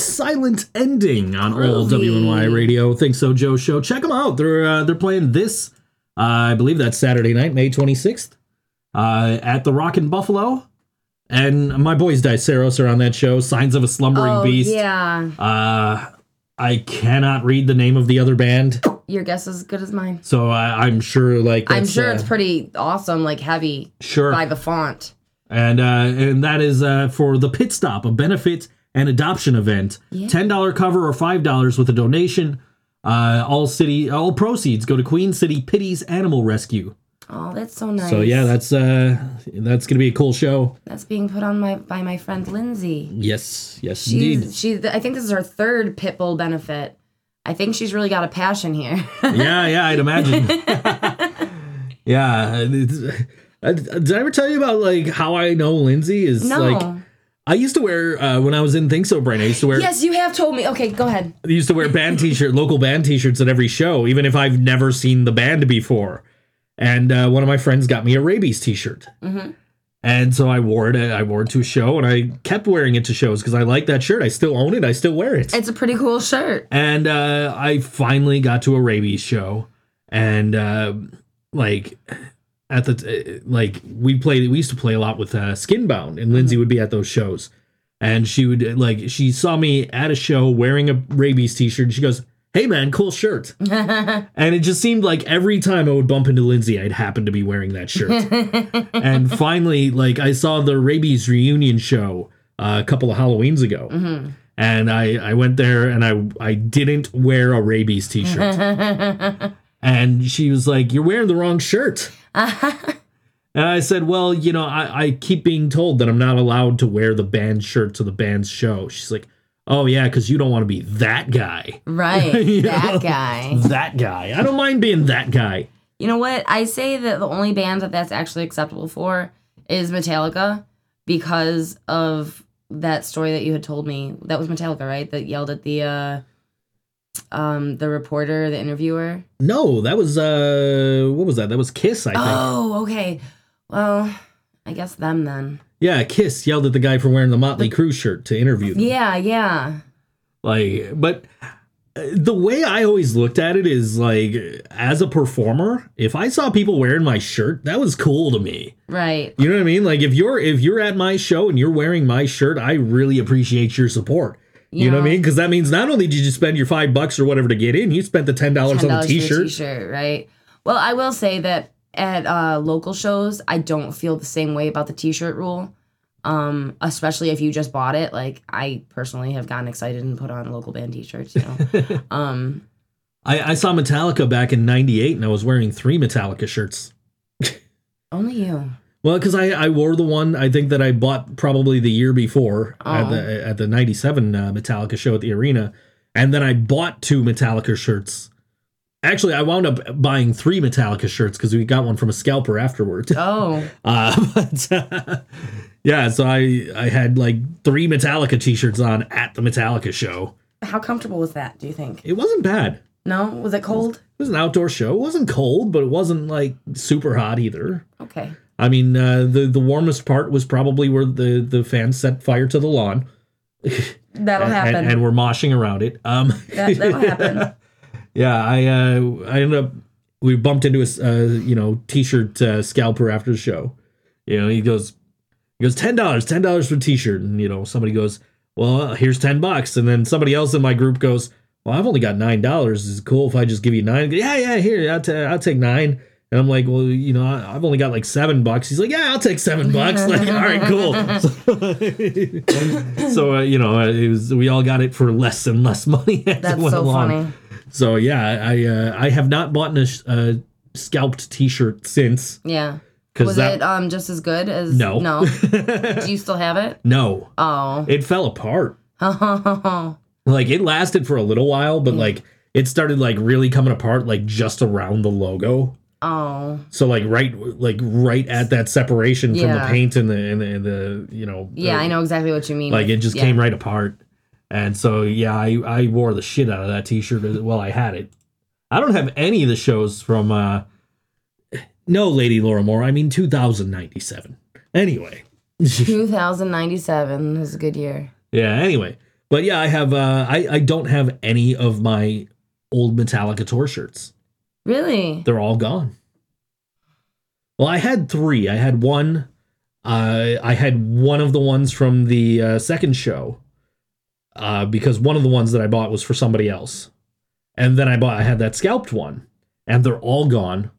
Silent ending on all Groovy. WNY Radio. ThinkSoJoE Show. Check them out. They're uh, they're playing this. Uh, I believe that's Saturday night, May twenty sixth, uh, at the Rock Rockin' Buffalo. And my boys Diceros are on that show. Signs of a Slumbering Oh Beast. yeah, Uh, I cannot read the name of the other band, your guess is as good as mine. so I, I'm sure like I'm sure uh, it's pretty awesome, like heavy sure. by the font. and uh, and that is uh, for the pit stop, a benefit and adoption event. Yeah. Ten dollar cover or five dollars with a donation. Uh, all city, all proceeds go to Queen City Pity's Animal Rescue. Oh, that's so nice. So yeah, that's uh, that's gonna be a cool show. that's being put on my by my friend Lindsay. Yes, yes, indeed. She's she's I think this is her third Pitbull benefit. I think she's really got a passion here. [laughs] yeah, yeah, I'd imagine. [laughs] yeah, uh, did I ever tell you about like how I know Lindsay is no. like? I used to wear uh, when I was in Think So Brain. I used to wear yes, you have told me. Okay, go ahead. I used to wear band [laughs] t-shirt, local band t-shirts at every show, even if I've never seen the band before. And uh, one of my friends got me a rabies t-shirt. Mm-hmm. And so I wore it. I wore it to a show, and I kept wearing it to shows because I like that shirt. I still own it. I still wear it. It's a pretty cool shirt. And uh, I finally got to a rabies show, and uh, like at the eh, eh, like we played. We used to play a lot with uh, Skinbound, and Lindsay mm-hmm. would be at those shows, and she would eh, like she saw me at a show wearing a rabies T-shirt. And she goes, "Hey man, cool shirt." [laughs] and it just seemed like every time I would bump into Lindsay, I'd happen to be wearing that shirt. [laughs] and finally, like I saw the rabies reunion show uh, a couple of Halloweens ago. Mm-hmm. And I, I went there and I I didn't wear a rabies t-shirt. [laughs] and she was like, You're wearing the wrong shirt. [laughs] and I said, Well, you know, I, I keep being told that I'm not allowed to wear the band shirt to the band's show. She's like, Oh yeah, because you don't want to be that guy. Right. [laughs] That know? guy. [laughs] That guy. I don't mind being that guy. You know what? I say that the only band that that's actually acceptable for is Metallica because of that story that you had told me. That was Metallica, right? That yelled at the uh um the reporter, the interviewer. No, that was uh what was that? That was Kiss, I think. Oh, okay. Well, I guess them then. Yeah, Kiss yelled at the guy for wearing the Motley Crue shirt to interview them. Yeah, yeah. Like, but uh, the way I always looked at it is like, as a performer, if I saw people wearing my shirt, that was cool to me. Right. You know what I mean? Like, if you're if you're at my show and you're wearing my shirt, I really appreciate your support. You know what I mean? Because that means not only did you spend your five bucks or whatever to get in, you spent the ten dollars on the t-shirt. t-shirt, right? Well, I will say that at uh, local shows, I don't feel the same way about the t-shirt rule. Um, especially if you just bought it. Like I personally have gotten excited and put on local band t-shirts. You know, [laughs] um, I, I saw Metallica back in '98, and I was wearing three Metallica shirts. [laughs] only you. Well, because I, I wore the one I think that I bought probably the year before at Oh. the at the '97 uh, Metallica show at the arena, and then I bought two Metallica shirts. Actually, I wound up buying three Metallica shirts because we got one from a scalper afterward. [laughs] Oh, Uh, [laughs] but uh, yeah, so I I had like three Metallica t-shirts on at the Metallica show. how comfortable was that? Do you think? It wasn't bad. No, was it cold? It was an outdoor show. It wasn't cold, but it wasn't like super hot either. Okay. I mean, uh, the the warmest part was probably where the the fans set fire to the lawn. [laughs] That'll and, happen. and, and we're moshing around it. Um, that, that'll [laughs] happen. yeah, I uh, I ended up we bumped into a uh, you know t-shirt uh, scalper after the show. You know, he goes he goes ten dollars, ten dollars for a t-shirt, and you know somebody goes, well, here's ten bucks, and then somebody else in my group goes, well, I've only got nine dollars. Is it cool if I just give you nine? Yeah, yeah, here, I'll, ta- I'll take nine. And I'm like, well, you know, I- I've only got like seven bucks. He's like, yeah, I'll take seven [laughs] bucks. [laughs] Like, all right, cool. So, [laughs] so, uh, you know, uh, it was we all got it for less and less money. as it That's went so along. funny. So yeah, I uh, I have not bought a sh- uh, scalped T-shirt since Yeah. Was that it um just as good as no No. Do you still have it? no Oh. it fell apart. oh. Like it lasted for a little while, but like it started like really coming apart like just around the logo. So like right like right at that separation from the paint and the and the, and the you know Yeah, the- I know exactly what you mean. like it just Yeah. came right apart. And so yeah, I I wore the shit out of that t-shirt while I had it. I don't have any of the shows from uh no Lady Laura Moore. I mean 2097. Anyway. [laughs] 2097 is a good year. Yeah, anyway. But yeah, I have uh I I don't have any of my old Metallica tour shirts. Really? They're all gone. Well, I had 3. I had one uh I had one of the ones from the uh, second show. Uh because one of the ones that I bought was for somebody else. And then I bought I had that scalped one and they're all gone.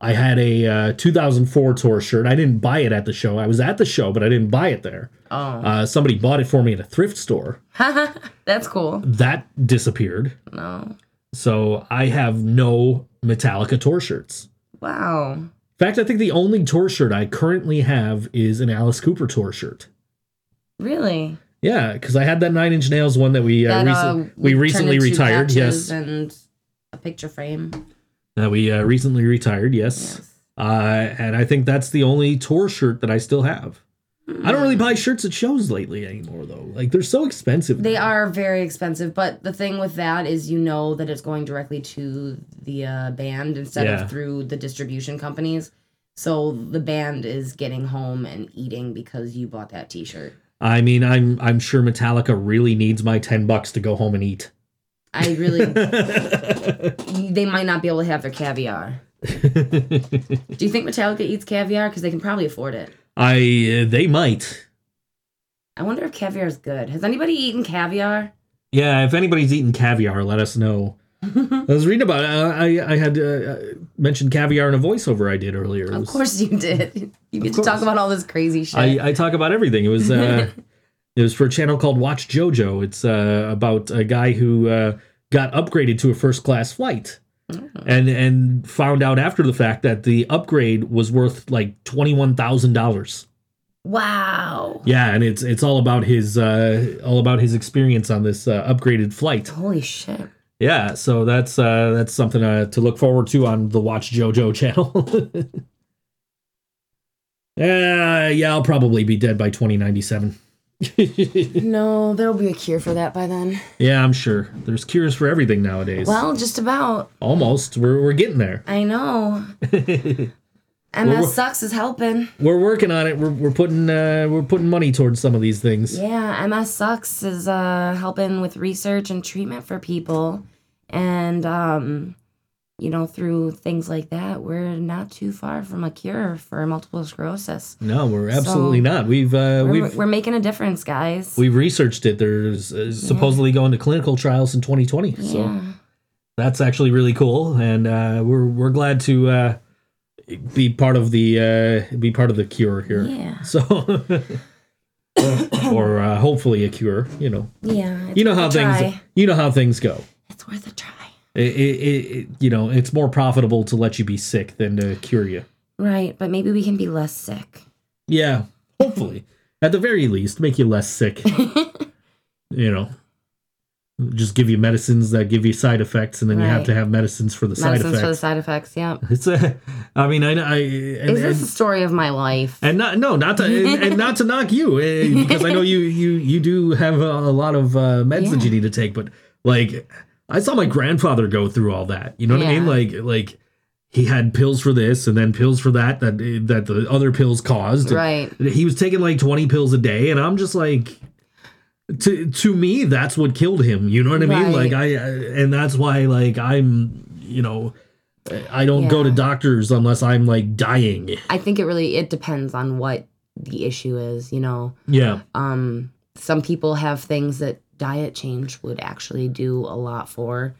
I had a uh, 2004 tour shirt. I didn't buy it at the show. I was at the show, but I didn't buy it there. Oh. Uh, somebody bought it for me at a thrift store. [laughs] That's cool. That disappeared. No. So I have no Metallica tour shirts. Wow. In fact, I think the only tour shirt I currently have is an Alice Cooper tour shirt. Really? Yeah, because I had that Nine Inch Nails one that we uh, That, recent- uh, we recently retired. Yes, And a picture frame. that we uh, recently retired. Yes, Yes. uh, and I think that's the only tour shirt that I still have. I don't really buy shirts at shows lately anymore, though. Like they're so expensive. They now. are very expensive, but the thing with that is you know that it's going directly to the uh, band instead Yeah. of through the distribution companies. So the band is getting home and eating because you bought that T-shirt. I mean, I'm I'm sure Metallica really needs my ten bucks to go home and eat. I really, [laughs] [laughs] they might not be able to have their caviar. [laughs] Do you think Metallica eats caviar? Because they can probably afford it. I uh, they might. I wonder if caviar is good. Has anybody eaten caviar? Yeah, if anybody's eaten caviar, let us know. [laughs] I was reading about it. I I had uh, mentioned caviar in a voiceover I did earlier. It Of course you did. [laughs] You get to talk about all this crazy shit. I, I talk about everything. It was uh, [laughs] it was for a channel called Watch JoJo. It's uh, about a guy who uh, got upgraded to a first class flight, and and found out after the fact that the upgrade was worth like twenty one thousand dollars. wow. Yeah, and it's it's all about his uh, all about his experience on this uh, upgraded flight. Holy shit. Yeah, so that's uh, that's something uh, to look forward to on the Watch JoJo [laughs] channel. [laughs] Yeah, yeah, I'll probably be dead by 2097. [laughs] No, there'll be a cure for that by then. yeah, I'm sure. There's cures for everything nowadays. Well, just about. Almost. We're, we're getting there. I know. [laughs] MS sucks is helping. We're working on it. We're, we're putting uh, we're putting money towards some of these things. Yeah, MS sucks is uh helping with research and treatment for people, and um, you know through things like that, we're not too far from a cure for multiple sclerosis. No, we're absolutely So, not. We've uh, We're, we've we're making a difference, guys. we've researched it. There's uh, supposedly going to clinical trials in 2020. So that's actually really cool, and uh, we're we're glad to uh, be part of the uh, be part of the cure here. Yeah. So, [laughs] or uh, hopefully a cure. You know, Yeah. you know how a things try. you know how things go. It's worth a try. It, it, it, you know, it's more profitable to let you be sick than to cure you. Right, but maybe we can be less sick. Yeah, hopefully, [laughs] at the very least, make you less sick. [laughs] you know, just give you medicines that give you side effects, and then you have to have medicines for the side Medicines for the effects. side effects. Yep. [laughs] It's a, I mean, I, I and, Is this and, the story of my life? and not no, not to and, and not to knock you eh, because I know you you you do have a, a lot of uh, meds that you need to take, but like I saw my grandfather go through all that. You know what I mean? Like like he had pills for this and then pills for that that that the other pills caused. Right. He was taking like 20 pills a day and I'm just like to to me that's what killed him, you know what I mean? Right. Like I, I and that's why like I'm, you know, I don't go to doctors unless I'm like dying. I think it really it depends on what the issue is, you know. Yeah. Um some people have things that diet change would actually do a lot for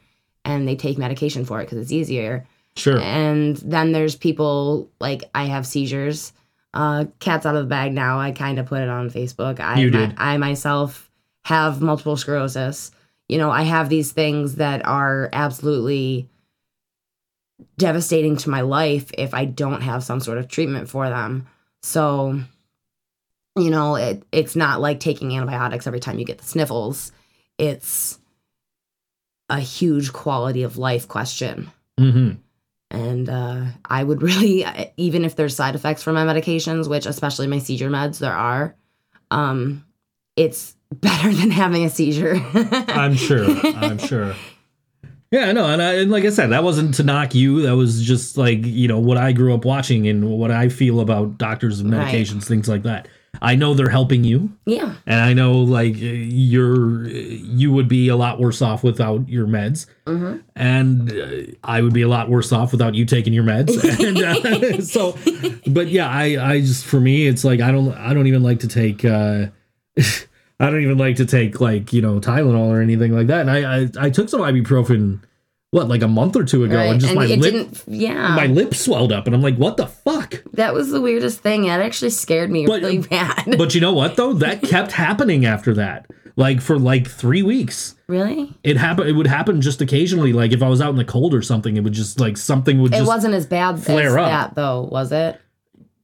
and they take medication for it because it's easier. Sure. And then there's people like I have seizures. Uh cats out of the bag now. I kind of put it on Facebook. I You did. I myself have multiple sclerosis. You know, I have these things that are absolutely devastating to my life if I don't have some sort of treatment for them. So, you know, it it's not like taking antibiotics every time you get the sniffles. It's a huge quality of life question. Mm-hmm. And uh, I would [laughs] really, even if there's side effects from my medications, which especially my seizure meds, there are, um, it's [laughs] better than having a seizure. [laughs] I'm sure. I'm sure. Yeah, no, and, I, and like I said, that wasn't to knock you. That was just like you know what I grew up watching and what I feel about doctors and Right. medications, things like that. I know they're helping you, yeah, and I know like you're you would be a lot worse off without your meds, hmm and uh, I would be a lot worse off without you taking your meds. [laughs] and uh, [laughs] so, but yeah, I I just for me, it's like I don't I don't even like to take. uh [laughs] I don't even like to take like you know Tylenol or anything like that. And I I, I took some ibuprofen what like a month or two ago, right. and just my it lip. Yeah, my lip swelled up, and I'm like, what the fuck? that was the weirdest thing. It actually scared me But- really bad. But you know what though? That [laughs] kept happening after that, like for like three weeks. really, It happened. It would happen just occasionally. Like if I was out in the cold or something, it would just like something would it wasn't as bad as flare up. that though, was it?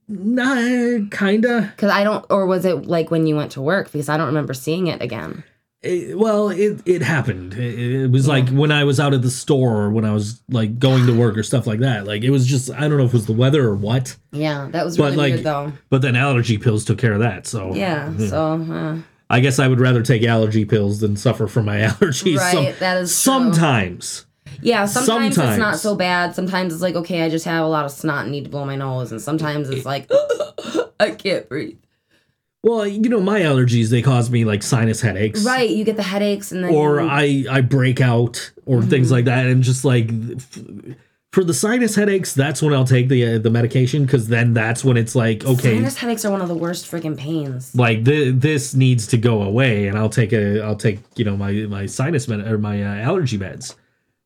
nah, kinda. Because I don't, or was it like when you went to work? Because I don't remember seeing it again. It- well, it it happened. It, it was like when I was out at the store or when I was like going to work or stuff like that. Like it was just I don't know if it was the weather or what. Yeah, that was But, really like, weird though. But then allergy pills took care of that. So Yeah, so uh, I guess I would rather take allergy pills than suffer from my [laughs] allergies. right, some- that is true. sometimes. Yeah, sometimes, it's not so bad. Sometimes it's like, okay, I just have a lot of snot and need to blow my nose. And sometimes it's like, [laughs] I can't breathe. Well, you know, my allergies they cause me like sinus headaches, Right, you get the headaches and then Or I I break out or Mm-hmm. things like that, and just like for the sinus headaches, that's when I'll take the uh, the medication because then that's when it's like okay, sinus headaches are one of the worst freaking pains. like th- this needs to go away and i'll take a i'll take you know my my sinus med or my uh, allergy meds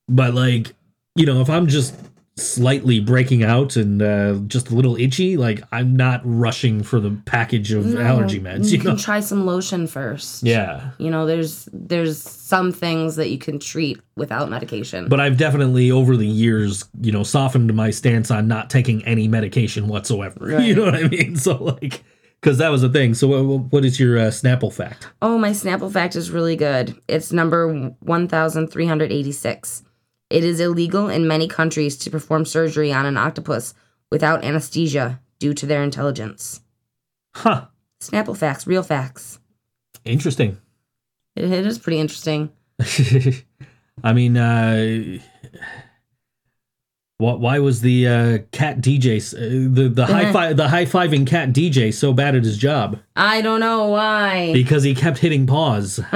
but like you know if i'm just slightly breaking out and uh, just a little itchy like i'm not rushing for the package of No, allergy meds You, you know can try some lotion first. yeah You know, there's there's some things that you can treat without medication. but i've definitely over the years you know softened my stance on not taking any medication whatsoever [laughs] you know what i mean so like because that was the thing so what, what is your uh, snapple fact Oh, my Snapple fact is really good. It's number 1386. It is illegal in many countries to perform surgery on an octopus without anesthesia due to their intelligence. huh Snapple facts, real facts. interesting It, it is pretty interesting. [laughs] I mean, uh, what? Why was the uh, cat DJ uh, the the high five the high fiving cat DJ so bad at his job? I don't know why. Because he kept hitting pause. [laughs] [laughs]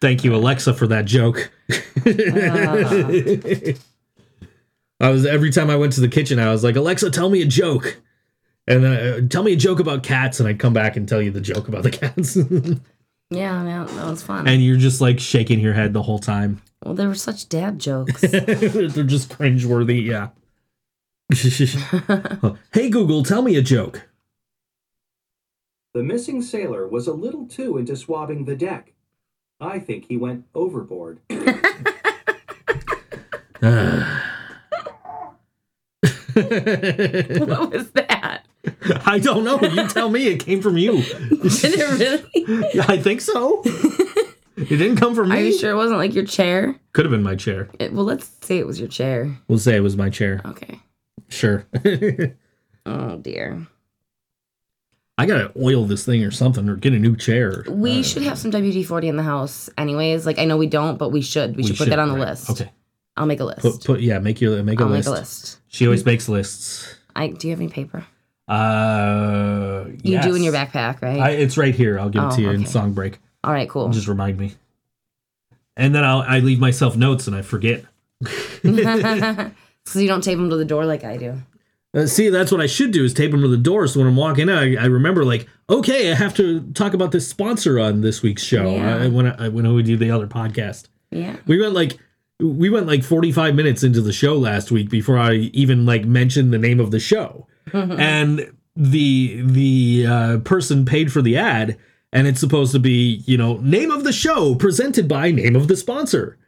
Thank you, Alexa, for that joke. [laughs] I was every time I went to the kitchen, I was like, Alexa, tell me a joke. And then uh, tell me a joke about cats, and I'd come back and tell you the joke about the cats. [laughs] yeah, man, that was fun. and you're just like shaking your head the whole time. well, they were such dad jokes. [laughs] They're just cringeworthy, yeah. hey Google, tell me a joke. The missing sailor was a little too into swabbing the deck. I think he went overboard. [laughs] [sighs] what was that? I don't know. You tell me. It came from you. [laughs] Did it really? I think so. It didn't come from me. Are me. you sure it wasn't like your chair? Could have been my chair. It, well, let's say it was your chair. We'll say it was my chair. Okay. Sure. [laughs] Oh dear. I gotta oil this thing or something, or get a new chair. We Uh, should have some WD forty in the house, anyways. Like I know we don't, but we should. We, should put that on the right. list. Okay. I'll make a list. Put, put yeah. Make your make a I'll list. make a list. She always makes lists. I do you have any paper? Uh, You do in your backpack, right? I, it's right here. I'll give it Oh, to you in song break. All right, cool. Just remind me. And then I'll I leave myself notes and I forget. [laughs] [laughs] Because you don't tape them to the door like I do. Uh, see, that's what I should do is tape them to the door. So when I'm walking out, I, I remember like, okay, I have to talk about this sponsor on this week's show. Yeah. Uh, when I, when we do the other podcast, Yeah. we went like we went like 45 minutes into the show last week before I even like mentioned the name of the show, and the the uh, person paid for the ad, and it's supposed to be you know name of the show presented by name of the sponsor.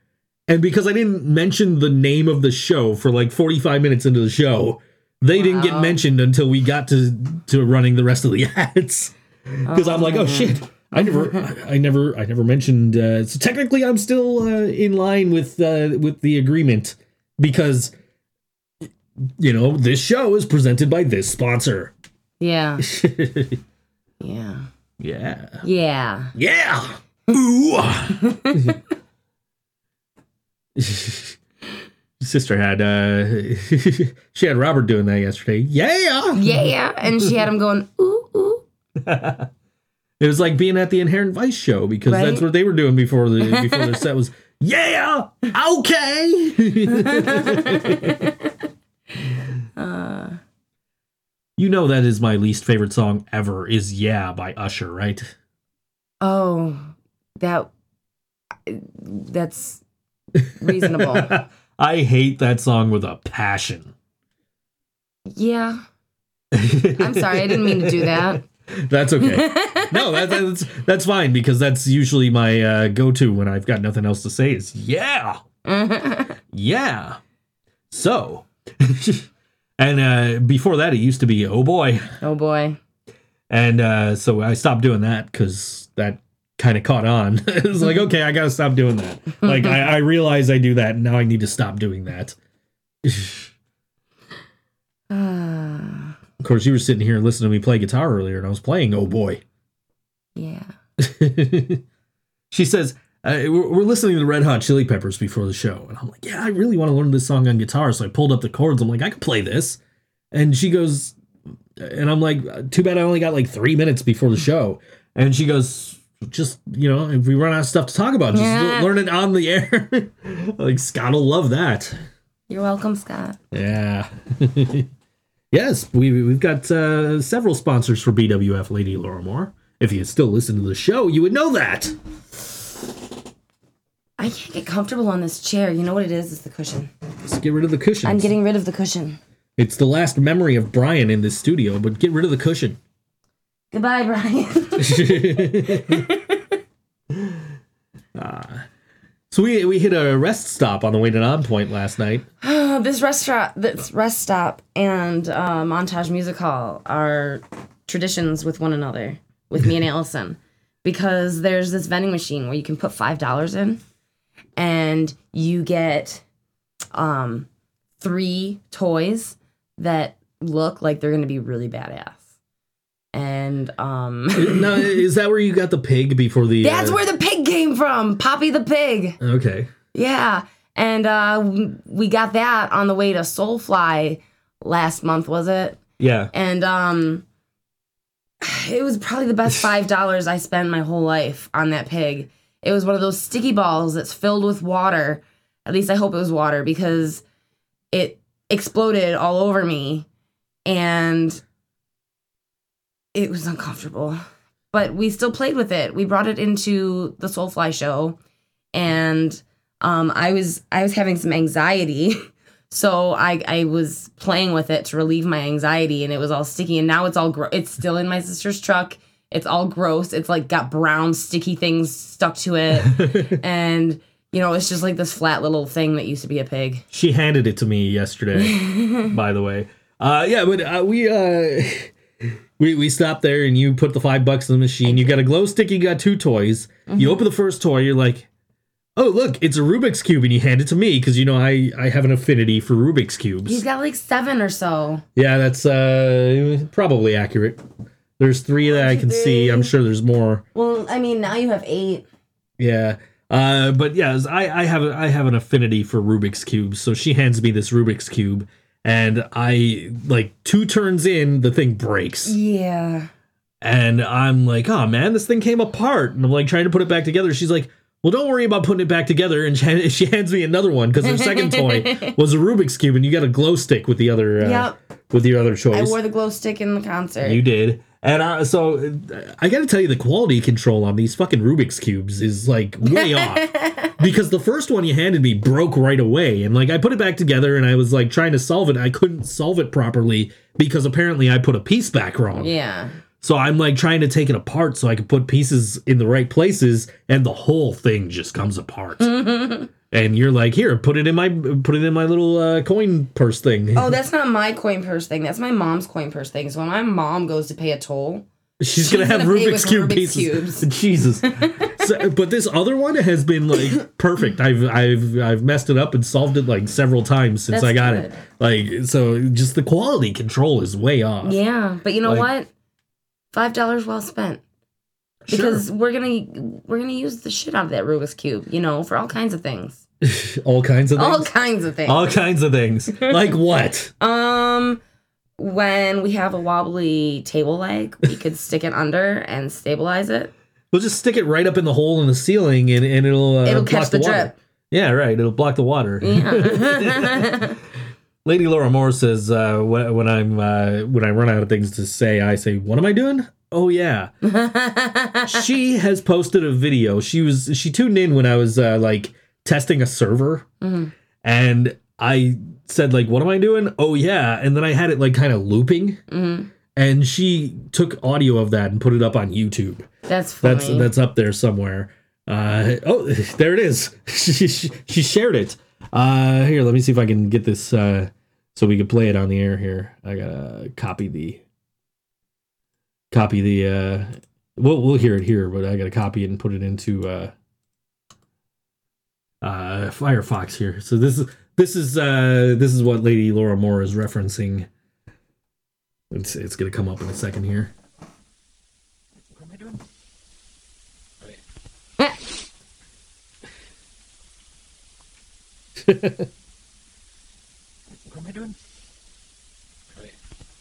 And because I didn't mention the name of the show for like 45 minutes into the show, they didn't get mentioned until we got to to running the rest of the [laughs] ads. Because I'm like, oh shit, I never, I, I never, I never mentioned. Uh, so technically, I'm still uh, in line with uh, with the agreement because you know this show is presented by this sponsor. Yeah. [laughs] Yeah. yeah, Yeah. yeah. Ooh. [laughs] Sister had uh [laughs] she had Robert doing that yesterday. Yeah. Yeah. And she had him going, ooh, ooh. [laughs] It was like being at the Inherent Vice show because Right? that's what they were doing before the before their set was [laughs] yeah okay. Uh, you know that is my least favorite song ever is Yeah by Usher, right? oh, that. That's reasonable. I hate that song with a passion. yeah. I'm sorry. I didn't mean to do that. [laughs] That's okay. [laughs] no, that, that's that's fine because that's usually my uh, go-to when I've got nothing else to say. Is yeah, [laughs] yeah. So, and uh, before that, it used to be oh boy, oh boy. and uh, so I stopped doing that because that kind of caught on. [laughs] it was like okay, I gotta stop doing that. Like I, I realize I do that, and now I need to stop doing that. Ah, [sighs] Of course, you were sitting here listening to me play guitar earlier, and I was playing oh boy. yeah. [laughs] she says, uh, we're, we're listening to the Red Hot Chili Peppers before the show, and I'm like, yeah, I really want to learn this song on guitar. So I pulled up the chords. I'm like, I could play this, and she goes, and I'm like, too bad I only got like three minutes before the show, and she goes. Just you know, if we run out of stuff to talk about, just Yeah. learn it on the air. [laughs] like Scott will love that. You're welcome, Scott. Yeah. [laughs] yes, we we've got uh, several sponsors for BWF Lady Laura Moore. If you still listen to the show, you would know that. I can't get comfortable on this chair. You know what it is? It's the cushion. Let's get rid of the cushion. I'm getting rid of the cushion. It's the last memory of Brian in this studio, but get rid of the cushion. Goodbye, Brian. [laughs] [laughs] So we we hit a rest stop on the way to Nonpoint last night. [sighs] this restaurant, this rest stop, and uh, Montage Music Hall are traditions with one another, with me and [laughs] Allison, because there's this vending machine where you can put five dollars in, and you get um, three toys that look like they're going to be really badass. And um, [laughs] now, is that where you got the pig before the? that's uh, where the pig came from, Poppy the pig. Okay. Yeah. And uh, we got that on the way to Soulfly last month, was it? Yeah. And um, it was probably the best [laughs] five dollars I spent my whole life on that pig. It was one of those sticky balls that's filled with water. At least I hope it was water because it exploded all over me, and it was uncomfortable. But we still played with it. We brought it into the Soulfly show, and um, I was I was having some anxiety. [laughs] So I I was playing with it to relieve my anxiety, and it was all sticky. And now it's all gro- it's still in my sister's truck. It's all gross. It's like got brown sticky things stuck to it, [laughs] and you know it's just like this flat little thing that used to be a pig. She handed it to me yesterday, [laughs] by the way. Uh, yeah, but uh, we uh, we we stopped there, and you put the five bucks in the machine. You got a glow stick. You got two toys. You open the first toy. You're like, "Oh, look, it's a Rubik's cube," and you hand it to me because you know I I have an affinity for Rubik's cubes. He's got like seven or so. yeah, that's uh probably accurate. There's three that I can see. I'm sure there's more. Well, I mean now you have eight. Yeah. Uh, but yeah, I, I have I have an affinity for Rubik's cubes. So she hands me this Rubik's cube, and I like two turns in, the thing breaks, Yeah. and I'm like, oh man, this thing came apart, and I'm like trying to put it back together. She's like, well, don't worry about putting it back together, and she, [laughs] she hands me another one because her second toy [laughs] was a Rubik's cube, and you got a glow stick with the other uh, Yep. with your other choice. I wore the glow stick in the concert. You did. And uh, so I got to tell you, the quality control on these fucking Rubik's cubes is like way [laughs] off. Because the first one you handed me broke right away, and like I put it back together, and I was like trying to solve it. I couldn't solve it properly because apparently I put a piece back wrong. yeah. So I'm like trying to take it apart so I can put pieces in the right places, and the whole thing just comes apart. [laughs] and you're like, here, put it in my put it in my little uh, coin purse thing. Oh, that's not my coin purse thing. That's my mom's coin purse thing. So when my mom goes to pay a toll, She's, gonna She's have gonna play Rubik's cube Rubik's pieces. cubes. [laughs] Jesus. [laughs] So, but this other one has been like perfect. I've I've I've messed it up and solved it like several times since That's I got good. it. Like so, just the quality control is way off. yeah. But you know Like- what? Five dollars well spent. Because we're gonna we're gonna use the shit out of that Rubik's cube, you know, for all kinds of things. [laughs] all kinds of things. All kinds of things. all kinds of things. like what? [laughs] Um, when we have a wobbly table leg, we [laughs] could stick it under and stabilize it. We'll just stick it right up in the hole in the ceiling, and and it'll uh, It'll block catch the water. drip. Yeah, right. It'll block the water. Yeah. Lady Laura Moore says uh, when, when I'm uh, when I run out of things to say, I say, "What am I doing?" Oh yeah. [laughs] she has posted a video. She was she tuned in when I was uh, like testing a server, Mhm. and I said like, "What am I doing?" Oh yeah, and then I had it like kind of looping, Mhm. and she took audio of that and put it up on YouTube. That's funny. That's that's up there somewhere. Uh, oh, [laughs] there it is. [laughs] she, she, she shared it. Uh, here, let me see if I can get this uh, so we can play it on the air. Here, I gotta copy the copy the. Uh, we'll we'll hear it here, but I gotta copy it and put it into uh, uh, Firefox here. So this is this is uh, this is what Lady Laura Moore is referencing. It's it's gonna come up in a second here. What am I doing?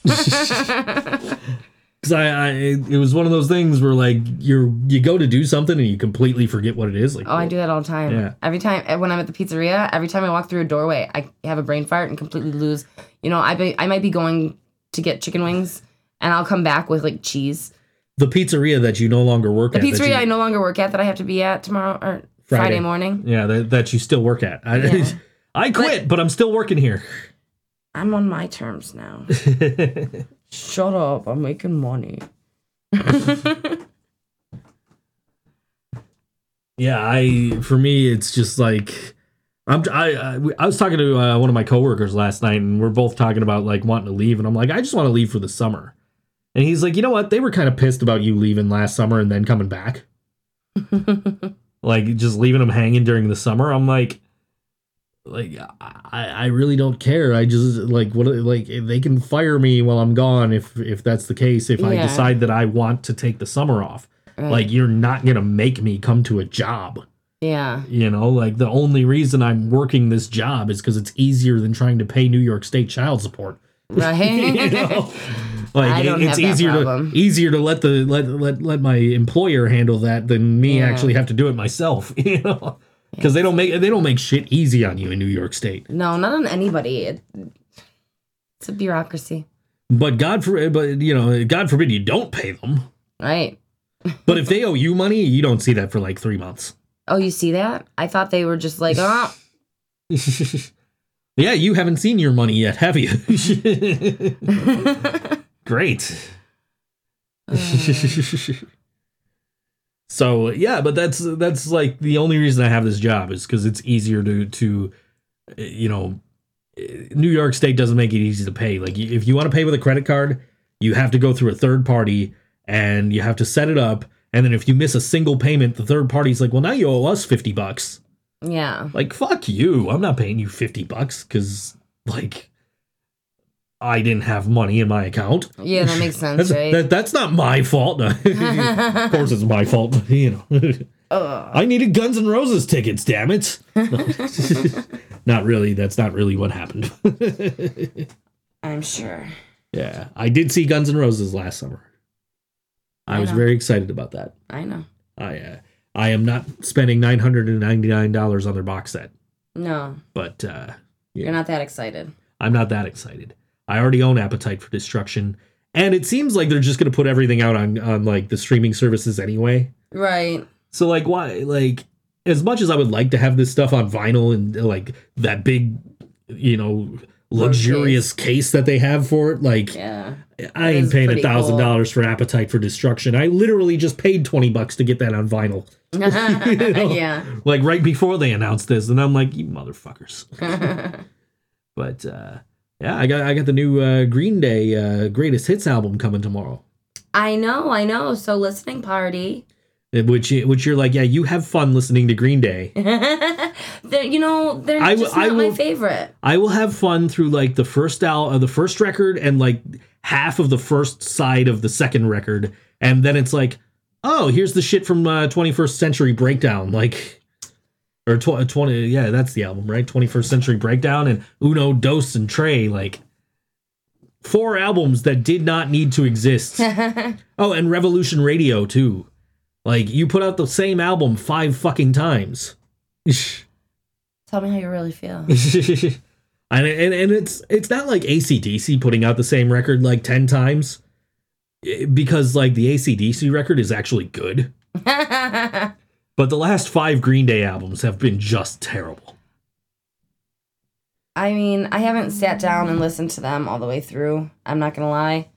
[laughs] Because I, I, it was one of those things where like you're you go to do something and you completely forget what it is. Like, Oh, I do that all the time. Yeah. Every time eh, when I'm at the pizzeria, every time I walk through a doorway, I have a brain fart and completely lose. You know, I be, I might be going to get chicken wings, and I'll come back with like cheese. the pizzeria that you no longer work The at. The pizzeria you- I no longer work at that I have to be at tomorrow or Friday. Friday, morning. yeah, that, that you still work at. I, Yeah. [laughs] I quit, but I'm still working here. I'm on my terms now. [laughs] Shut up! I'm making money. [laughs] Yeah, I for me it's just like I'm I I, I was talking to uh, one of my coworkers last night and we're both talking about like wanting to leave and I'm like I just want to leave for the summer. And he's like, "You know what? They were kind of pissed about you leaving last summer and then coming back." Like just leaving them hanging during the summer. I'm like like I, I really don't care. I just like what like they can fire me while I'm gone if if that's the case. If I Yeah. decide that I want to take the summer off, Right. like you're not gonna make me come to a job. yeah, You know, like the only reason I'm working this job is because it's easier than trying to pay New York State child support. [laughs] right. you know? [laughs] [laughs] Like I don't it's easier problem. to easier to let the let let let my employer handle that than me Yeah. actually have to do it myself. [laughs] You know, because they don't make they don't make shit easy on you in New York State. no, not on anybody. It, it's a bureaucracy, But God forbid, but you know, God forbid you don't pay them. right? But if they owe you money, you don't see that for like three months. Oh, you see that? I thought they were just like, oh, [laughs] yeah, you haven't seen your money yet, have you? Great. [laughs] so yeah, but that's that's like the only reason I have this job is because it's easier to to uh, you know uh, New York State doesn't make it easy to pay. Like if you want to pay with a credit card, you have to go through a third party and you have to set it up. And then if you miss a single payment, the third party's like, "Well, now you owe us fifty bucks." yeah, Like fuck you! I'm not paying you fifty bucks because like I didn't have money in my account. yeah, that makes sense, That's, right? that, that's not my fault. [laughs] of course, it's my fault. but, You know, [laughs] Ugh. I needed Guns N' Roses tickets. Damn it! [laughs] not really. That's not really what happened. I'm sure. yeah, I did see Guns N' Roses last summer. I, I was know. very excited about that. I know. I uh, I am not spending nine hundred and ninety nine dollars on their box set, No, but uh, you're not that excited. I'm not that excited. I already own Appetite for Destruction, and it seems like they're just gonna put everything out on on like the streaming services anyway. Right. So like why like as much as I would like to have this stuff on vinyl and like that big you know luxurious case that they have for it, like Yeah. I ain't paying a thousand dollars for Appetite for Destruction. I literally just paid twenty bucks to get that on vinyl. [laughs] [laughs] know? yeah. Like right before they announced this, and I'm like, you motherfuckers. [laughs] but uh yeah, I got I got the new uh, Green Day uh, greatest hits album coming tomorrow. I know, I know. So listening party. Which which you're like, yeah, you have fun listening to Green Day. [laughs] you know, they're I just I not will- my favorite. I will have fun through like the first al- uh, the first record and like half of the first side of the second record, and then it's like, oh, here's the shit from uh, 21st Century Breakdown, like, or tw- 20, yeah, that's the album, right? 21st Century Breakdown and Uno, Dos, and Tré, like, four albums that did not need to exist. [laughs] oh, and Revolution Radio too. Like, you put out the same album five fucking times. [laughs] Tell me how you really feel. [laughs] and, and and it's it's not like ACDC putting out the same record like 10 times eh, because like the ACDC record is actually good. But the last 5 Green Day albums have been just terrible. I mean, I haven't sat down and listened to them all the way through. I'm not gonna lie,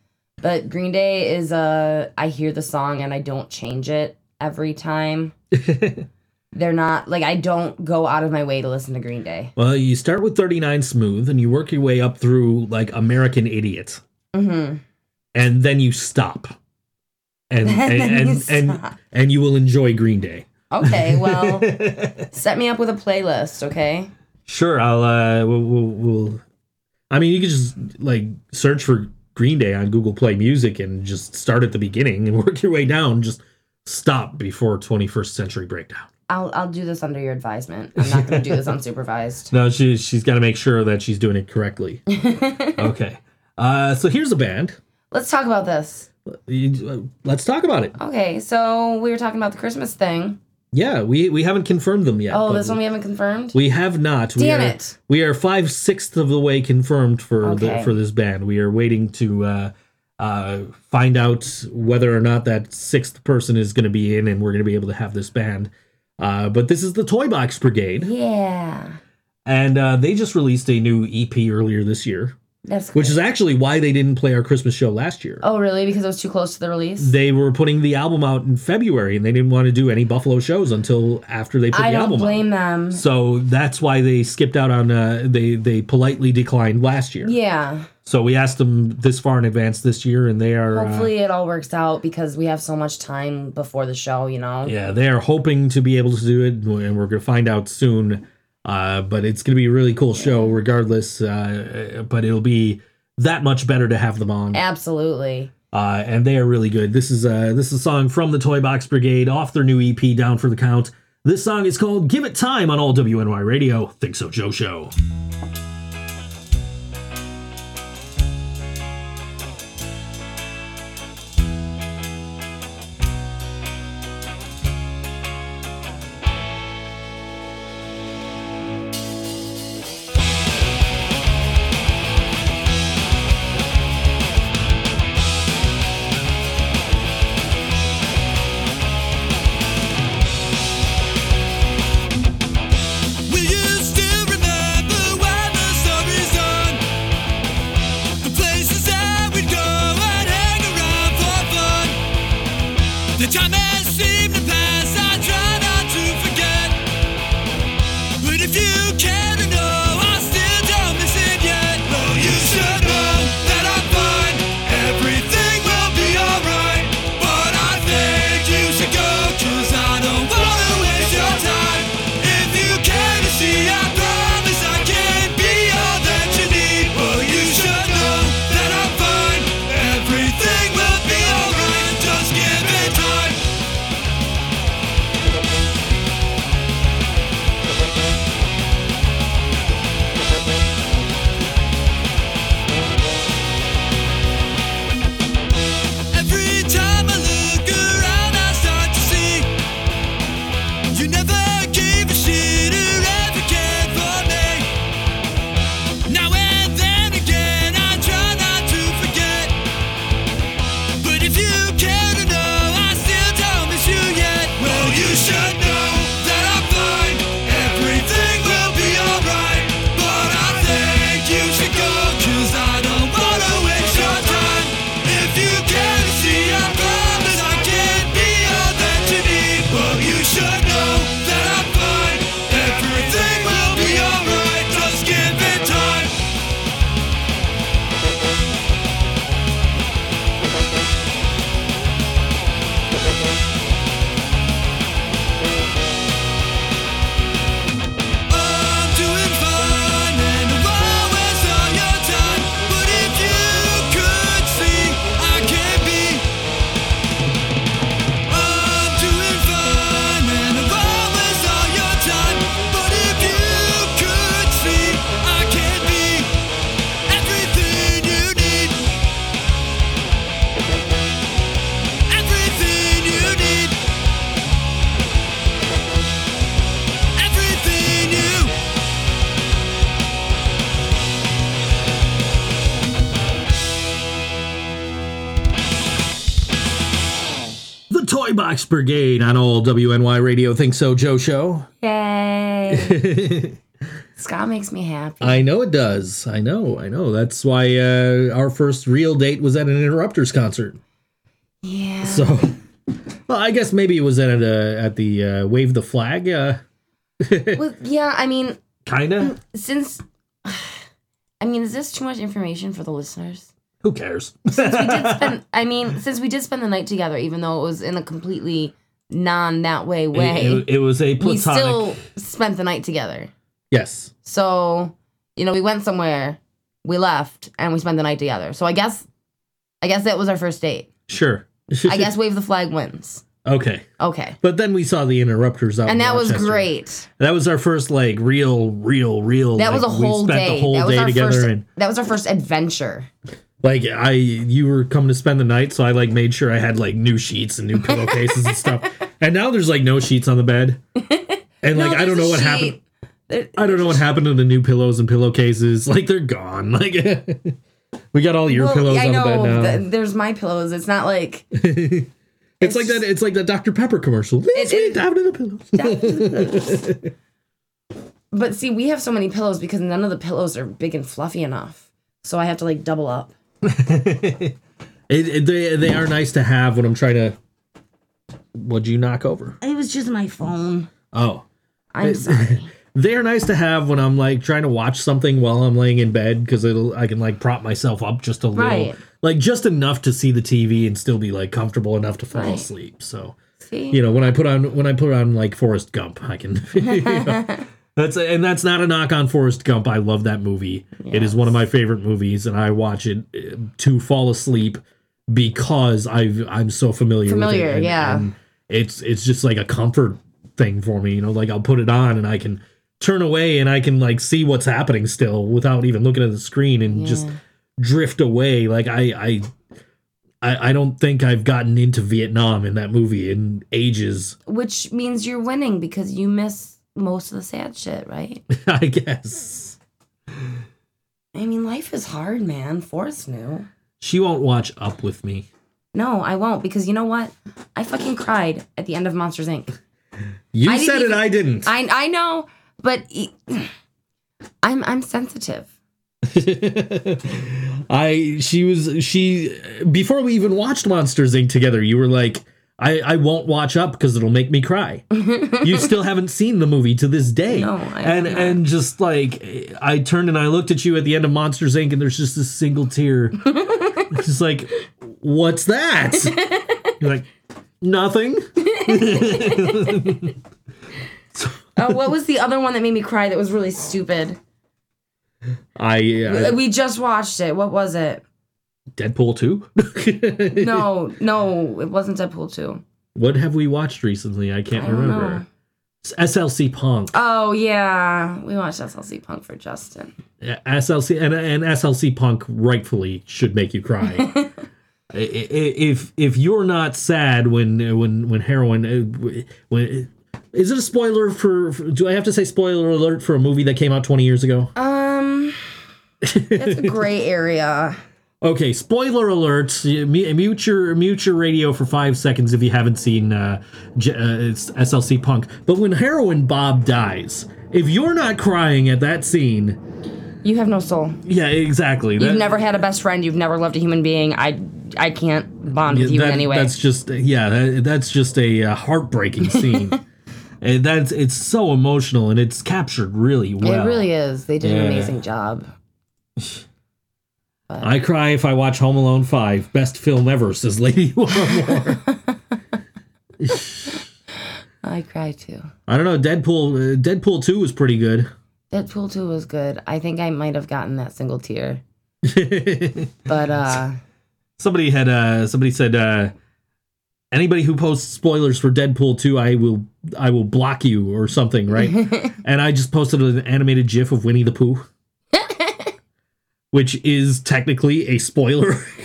but Green Day is a. I hear the song and I don't change it every time. [laughs] They're not like I don't go out of my way to listen to Green Day. Well, you start with 39 Smooth and you work your way up through like American Idiot Mm-hmm. and then you stop. And [laughs] and and, you and, and you will enjoy Green Day. Okay, [laughs] well, set me up with a playlist, okay? Sure, I'll uh we'll, we'll, we'll I mean, you could just like search for Green Day on Google Play Music and just start at the beginning and [laughs] work your way down. Just stop before 21st Century Breakdown. I'll I'll do this under your advisement. I'm not going to do this [laughs] unsupervised. No, she she's got to make sure that she's doing it correctly. okay. Uh, so here's a band. Let's talk about this. You- uh, Let's talk about it. Okay, so we were talking about the Christmas thing. Yeah, we we haven't confirmed them yet. Oh, this one we haven't confirmed. we have not. we Damn are, it. We are five sixths of the way confirmed for the, for this band. We are waiting to uh, uh, find out whether or not that sixth person is going to be in, and we're going to be able to have this band. Uh, but this is the Toy Box Brigade, yeah, and uh, they just released a new EP earlier this year, that's which good. is actually why they didn't play our Christmas show last year. Oh, really? Because it was too close to the release. They were putting the album out in February, and they didn't want to do any Buffalo shows until after they put I the don't album out. blame them. So that's why they skipped out on. Uh, they they politely declined last year. Yeah. So we asked them this far in advance this year, and they are. uh, Hopefully it all works out because we have so much time before the show. You know. yeah, they are hoping to be able to do it, and we're going to find out soon. Uh, but it's going to be a really cool show, regardless. Uh, but it'll be that much better to have them on. Absolutely. Uh, and they are really good. This is uh, this is a song from the Toy Box Brigade off their new EP, Down for the Count. This song is called "Give It Time" on all WNY Radio. ThinkSoJoE Show. Brigade on all WNY Radio. ThinkSoJoE Show. Yay. [laughs] Scott makes me happy. I know it does. I know. I know. That's why uh, our first real date was at an Interrupters concert. yeah. So, well, I guess maybe it was at a, at the uh, Wave the Flag. Uh, [laughs] Well, yeah, I mean, kinda. since [sighs] I mean, is this too much information for the listeners? Who cares? Since we did [laughs] spend I mean, since we did spend the night together, even though it was in a completely non that way way, It, it- it was a we platonic. still spent the night together. yes. So, you know, we went somewhere, we left, and we spent the night together. So I guess I guess that was our first date. Sure. [laughs] I guess wave the flag wins. Okay. Okay. But then we saw the interrupters out. And that was great. That was our first like real, real, real. That was a like, we whole spent day. The whole that was day our together, first. and That was our first adventure. Like I, you were coming to spend the night, so I like made sure I had like new sheets and new pillowcases and stuff. [laughs] And now there's like no sheets on the bed, [laughs] and like No, I don't know what sheet. happened. There- I don't know what happened to the new pillows and pillowcases. [laughs] Like they're gone. Like we got all your Well, pillows I on know. the bed now. th- there's my pillows. It's not like it's, like that. It's like that Dr Pepper commercial. Me it- down to the pillows. But see, we have so many pillows because none of the pillows are big and fluffy enough. So I have to like double up. [laughs] It, it- they they are nice to have when I'm trying to. What'd you knock over? It was just my phone. Oh, I'm sorry. [laughs] they are nice to have when I'm like trying to watch something while I'm laying in bed because it'll I can like prop myself up just a little, Right. like just enough to see the TV and still be like comfortable enough to fall Right. asleep. So See? you know when I put on when I put on like Forrest Gump, I can. [laughs] you know, that's and that's not a knock on Forrest Gump. I love that movie. It is one of my favorite movies, and I watch it uh, to fall asleep because I've I'm so familiar. with Familiar, it, and- yeah. and it's it's just like a comfort thing for me. You know, like I'll put it on and I can turn away and I can like see what's happening still without even looking at the screen and just drift away. Like I I. I, I don't think I've gotten into Vietnam in that movie in ages. Which means you're winning because you miss most of the sad shit, right? [laughs] I guess. I mean, life is hard, man. Forrest knew. She won't watch Up with me. No, I won't because you know what? I fucking cried at the end of Monsters Inc. You I said it, even- I didn't. I I know, but [sighs] I'm I'm sensitive. [laughs] I she was she before we even watched Monsters Inc. together, you were like, I, I won't watch up because it'll make me cry. [laughs] you still haven't seen the movie to this day. No, I and have not. and just like I turned and I looked at you at the end of Monsters Inc. and there's just this single tear. it's [laughs] just like, what's that? [laughs] You're like, nothing. Oh, what was the other one that made me cry that was really stupid? I uh, We just watched it. What was it? Deadpool 2? [laughs] No, no, it wasn't Deadpool 2. What have we watched recently? I can't I remember. SLC Punk. Oh yeah, we watched SLC Punk for Justin. SLC and and SLC Punk rightfully should make you cry. [laughs] If if you're not sad when when when heroin uh, when is it a spoiler for, for do I have to say spoiler alert for a movie that came out 20 years ago? Um, that's a gray [laughs] area. Okay, spoiler alert. Mu- Mute your mute your radio for five seconds if you haven't seen uh, J- uh, SLC Punk. But when Heroin Bob dies, if you're not crying at that scene, You have no soul. yeah, exactly. You've never had a best friend. You've never loved a human being. I I can't bond with you that- in any way. That's just yeah, that, that's just a uh, heartbreaking scene. [laughs] and that's it's so emotional and it's captured really well. it really is. They did Yeah. an amazing job. [sighs] [laughs] I cry if I watch Home Alone Five, best film ever, says Lady [laughs] Moore. [laughs] I cry too. I don't know. Deadpool uh, Deadpool Two was pretty good. Deadpool 2 was good. I think I might have gotten that single tear. [laughs] But uh somebody had uh somebody said uh anybody who posts spoilers for Deadpool 2 I will I will block you or something, right? and I just posted an animated gif of Winnie the Pooh. Which is technically a spoiler. [laughs]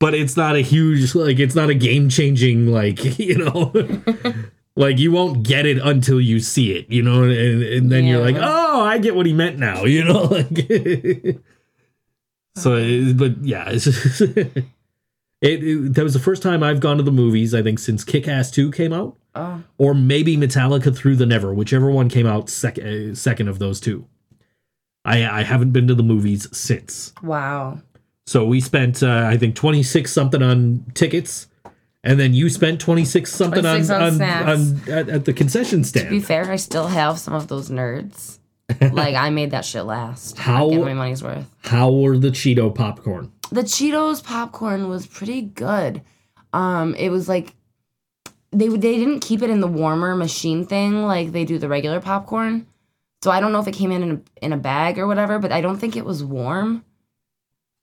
but it's not a huge like it's not a game-changing like, [laughs] you know. like you won't get it until you see it, you know, and, and then you're like, "Oh, I get what he meant now," [laughs] you know, like So, but yeah, it's it, it. That was the first time I've gone to the movies. I think since Kick Ass Two came out, oh, or maybe Metallica Through the Never, whichever one came out second. Uh, second of those two. I I haven't been to the movies since. wow. So we spent uh, I think twenty six something on tickets, and then you spent twenty six something on 26 on on, snacks. on at, at the concession stand. To be fair, I still have some of those nerds. [laughs] like I made that shit last. How- Get my money's worth. How were the Cheeto popcorn? The Cheetos popcorn was pretty good. Um, it was like they they didn't keep it in the warmer machine thing like they do the regular popcorn. So I don't know if it came in in a, in a bag or whatever, but I don't think it was warm.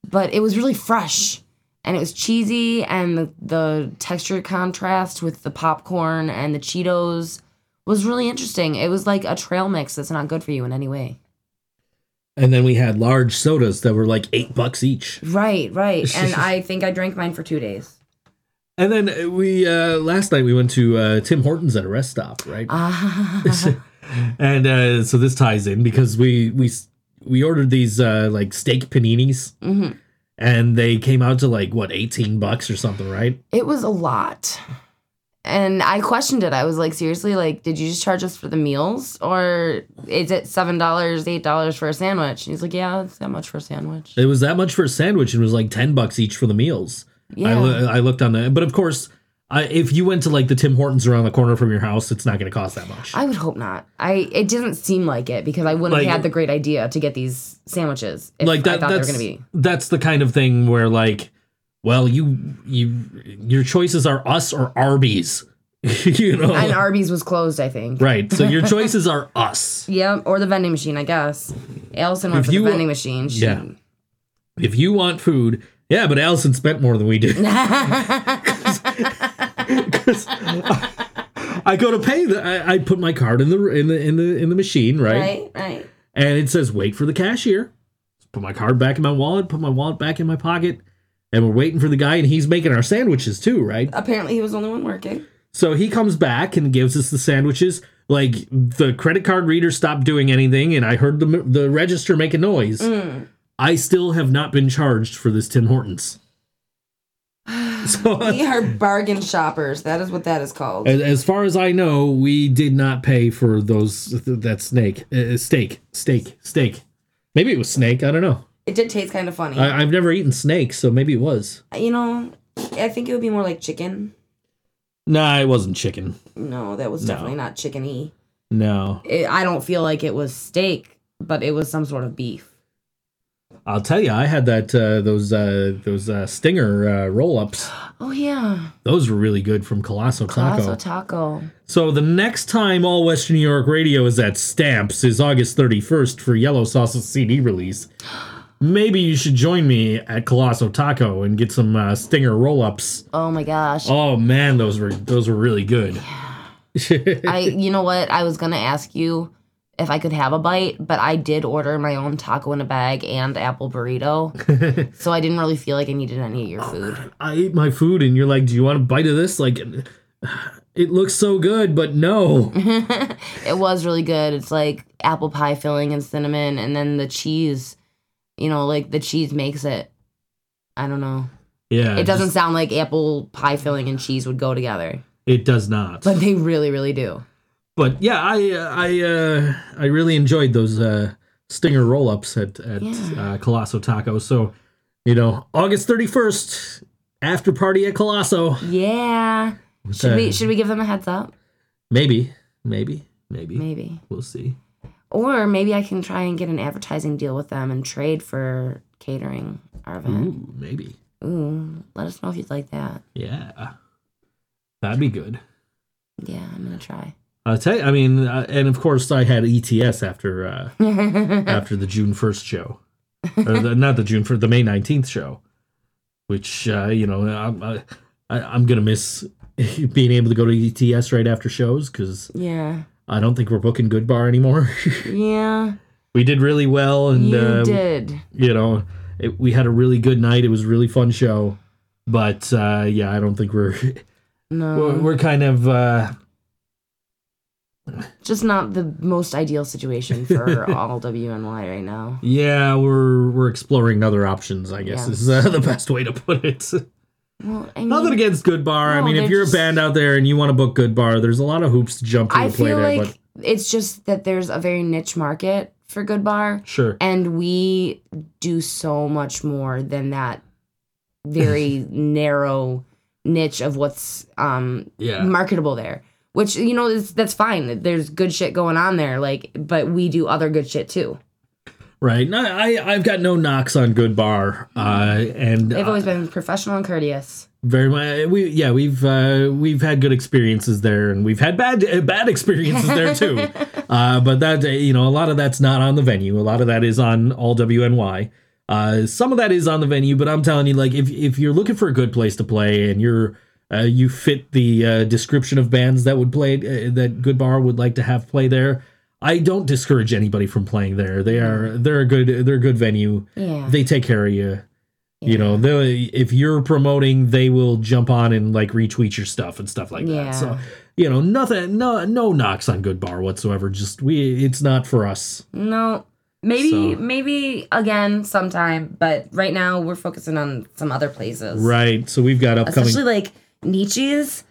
But it was really fresh, and it was cheesy, and the, the texture contrast with the popcorn and the Cheetos was really interesting. It was like a trail mix that's not good for you in any way. And then we had large sodas that were like eight bucks each. Right, right. And I think I drank mine for two days. And then we uh last night we went to uh Tim Hortons at a rest stop, right? [laughs] Ah, and uh so this ties in because we we we ordered these uh like steak paninis Mhm. and they came out to like what 18 bucks or something, right? it was a lot. And I questioned it. I was like, seriously, like, did you just charge us for the meals? Or is it $7, $8 for a sandwich? And he's like, yeah, it's that much for a sandwich. It was that much for a sandwich and it was like 10 bucks each for the meals. I, Yeah. loo- I looked on that, but of course, I, if you went to like the Tim Hortons around the corner from your house, it's not going to cost that much. I would hope not. I It didn't seem like it because I wouldn't Like- have had the great idea to get these sandwiches if like that, I thought that's going to be. that's the kind of thing where like, well, you you your choices are us or Arby's, [laughs] you know, And Arby's was closed, I think. right? So your [laughs] choices are us. Yeah, or the vending machine, I guess. Allison went If for you- the vending machine. She, Yeah. If you want food, yeah, but Allison spent more than we did. [laughs] I go to pay the. I, I put my card in the in the in the in the machine, right? Right, right. And it says wait for the cashier. Put my card back in my wallet. Put my wallet back in my pocket. And we're waiting for the guy, and he's making our sandwiches too, right? Apparently, he was the only one working. So he comes back and gives us the sandwiches. Like the credit card reader stopped doing anything, and I heard the the register make a noise. Mm. I still have not been charged for this Tim Hortons. [laughs] So We are bargain shoppers. That is what that is called. as, as far as I know, we did not pay for those that snake uh, steak steak steak. Maybe it was snake. I don't know. It did taste kind of funny. I, I've never eaten snake, so maybe it was. you know, I think it would be more like chicken. Nah, it wasn't chicken. No, that was No. definitely not chickeny. No, It, I don't feel like it was steak, but it was some sort of beef. I'll tell you, I had that uh, those uh, those uh, stinger uh, roll ups. Oh yeah, Those were really good from Colosso Taco. Colosso taco. So the next time All Western New York Radio is at Stamps is August 31st for Yellow Sauce's CD release. [gasps] Maybe you should join me at Colosso Taco and get some uh, stinger roll-ups. Oh my gosh. Oh man, those were those were really good. I you know what? I was gonna ask you if I could have a bite, but I did order my own taco in a bag and apple burrito. [laughs] so I didn't really feel like I needed any of your oh, food. I ate my food and you're like, "Do you want a bite of this?" Like [sighs] it looks so good, but no. [laughs] it was really good. It's like apple pie filling and cinnamon and then the cheese, you know, like the cheese makes it. I don't know. Yeah. It doesn't just- sound like apple pie filling and cheese would go together, it does not. but they really really do. But yeah, I I uh, I really enjoyed those uh, stinger roll ups at at Yeah. uh, Colosso Taco. So you know, August thirty first, after party at Colosso. Yeah. Should Uh, we should we give them a heads up? Maybe, maybe, maybe. Maybe. We'll see. Or maybe I can try and get an advertising deal with them and trade for catering our event. Ooh, maybe. Ooh, let us know if you'd like that. Yeah, that'd be good. Yeah, I'm gonna try. I'll tell you. I mean, uh, and of course, I had ETS after uh, [laughs] after the June first show, or the, not the June for the May nineteenth show, which uh, you know I'm I, I- I'm gonna miss [laughs] being able to go to ETS right after shows because yeah, I don't think we're booking Good Bar anymore. [laughs] yeah, we did really well, and you uh, did. you know it, we had a really good night. It was a really fun show, but uh, yeah, I don't think we're No, we're, we're kind of. Uh, just not the most ideal situation for [laughs] all WNY right now. Yeah, we're we're exploring other options. I guess Yeah. is uh, the best way to put it. Well, I mean, Nothing against Good Bar. I mean, if you're just- a band out there and you want to book Good Bar, there's a lot of hoops to jump through I to play feel there. like it's just that there's a very niche market for Good Bar. sure, and we do so much more than that very [laughs] narrow niche of what's um yeah, marketable there which you know is, that's fine there's good shit going on there like but we do other good shit too right. No, I I've got no knocks on Good Bar, uh, and they've uh, always been professional and courteous very much. We yeah, we've uh, we've had good experiences there, and we've had bad uh, bad experiences there too. [laughs] uh, but that uh, you know, a lot of that's not on the venue. A lot of that is on all WNY. Uh, some of that is on the venue, but I'm telling you, like if if you're looking for a good place to play and you're uh, you fit the uh, description of bands that would play uh, that Good Bar would like to have play there. I don't discourage anybody from playing there. They are they're a good they're a good venue. Yeah. They take care of you. You know, they if you're promoting, they will jump on and like retweet your stuff and stuff like Yeah. that. So you know, nothing, no, no knocks on Good Bar whatsoever. Just we, it's not for us. No. Maybe So- maybe again sometime, but right now we're focusing on some other places. Right. So we've got upcoming. Especially like Nietzsche's.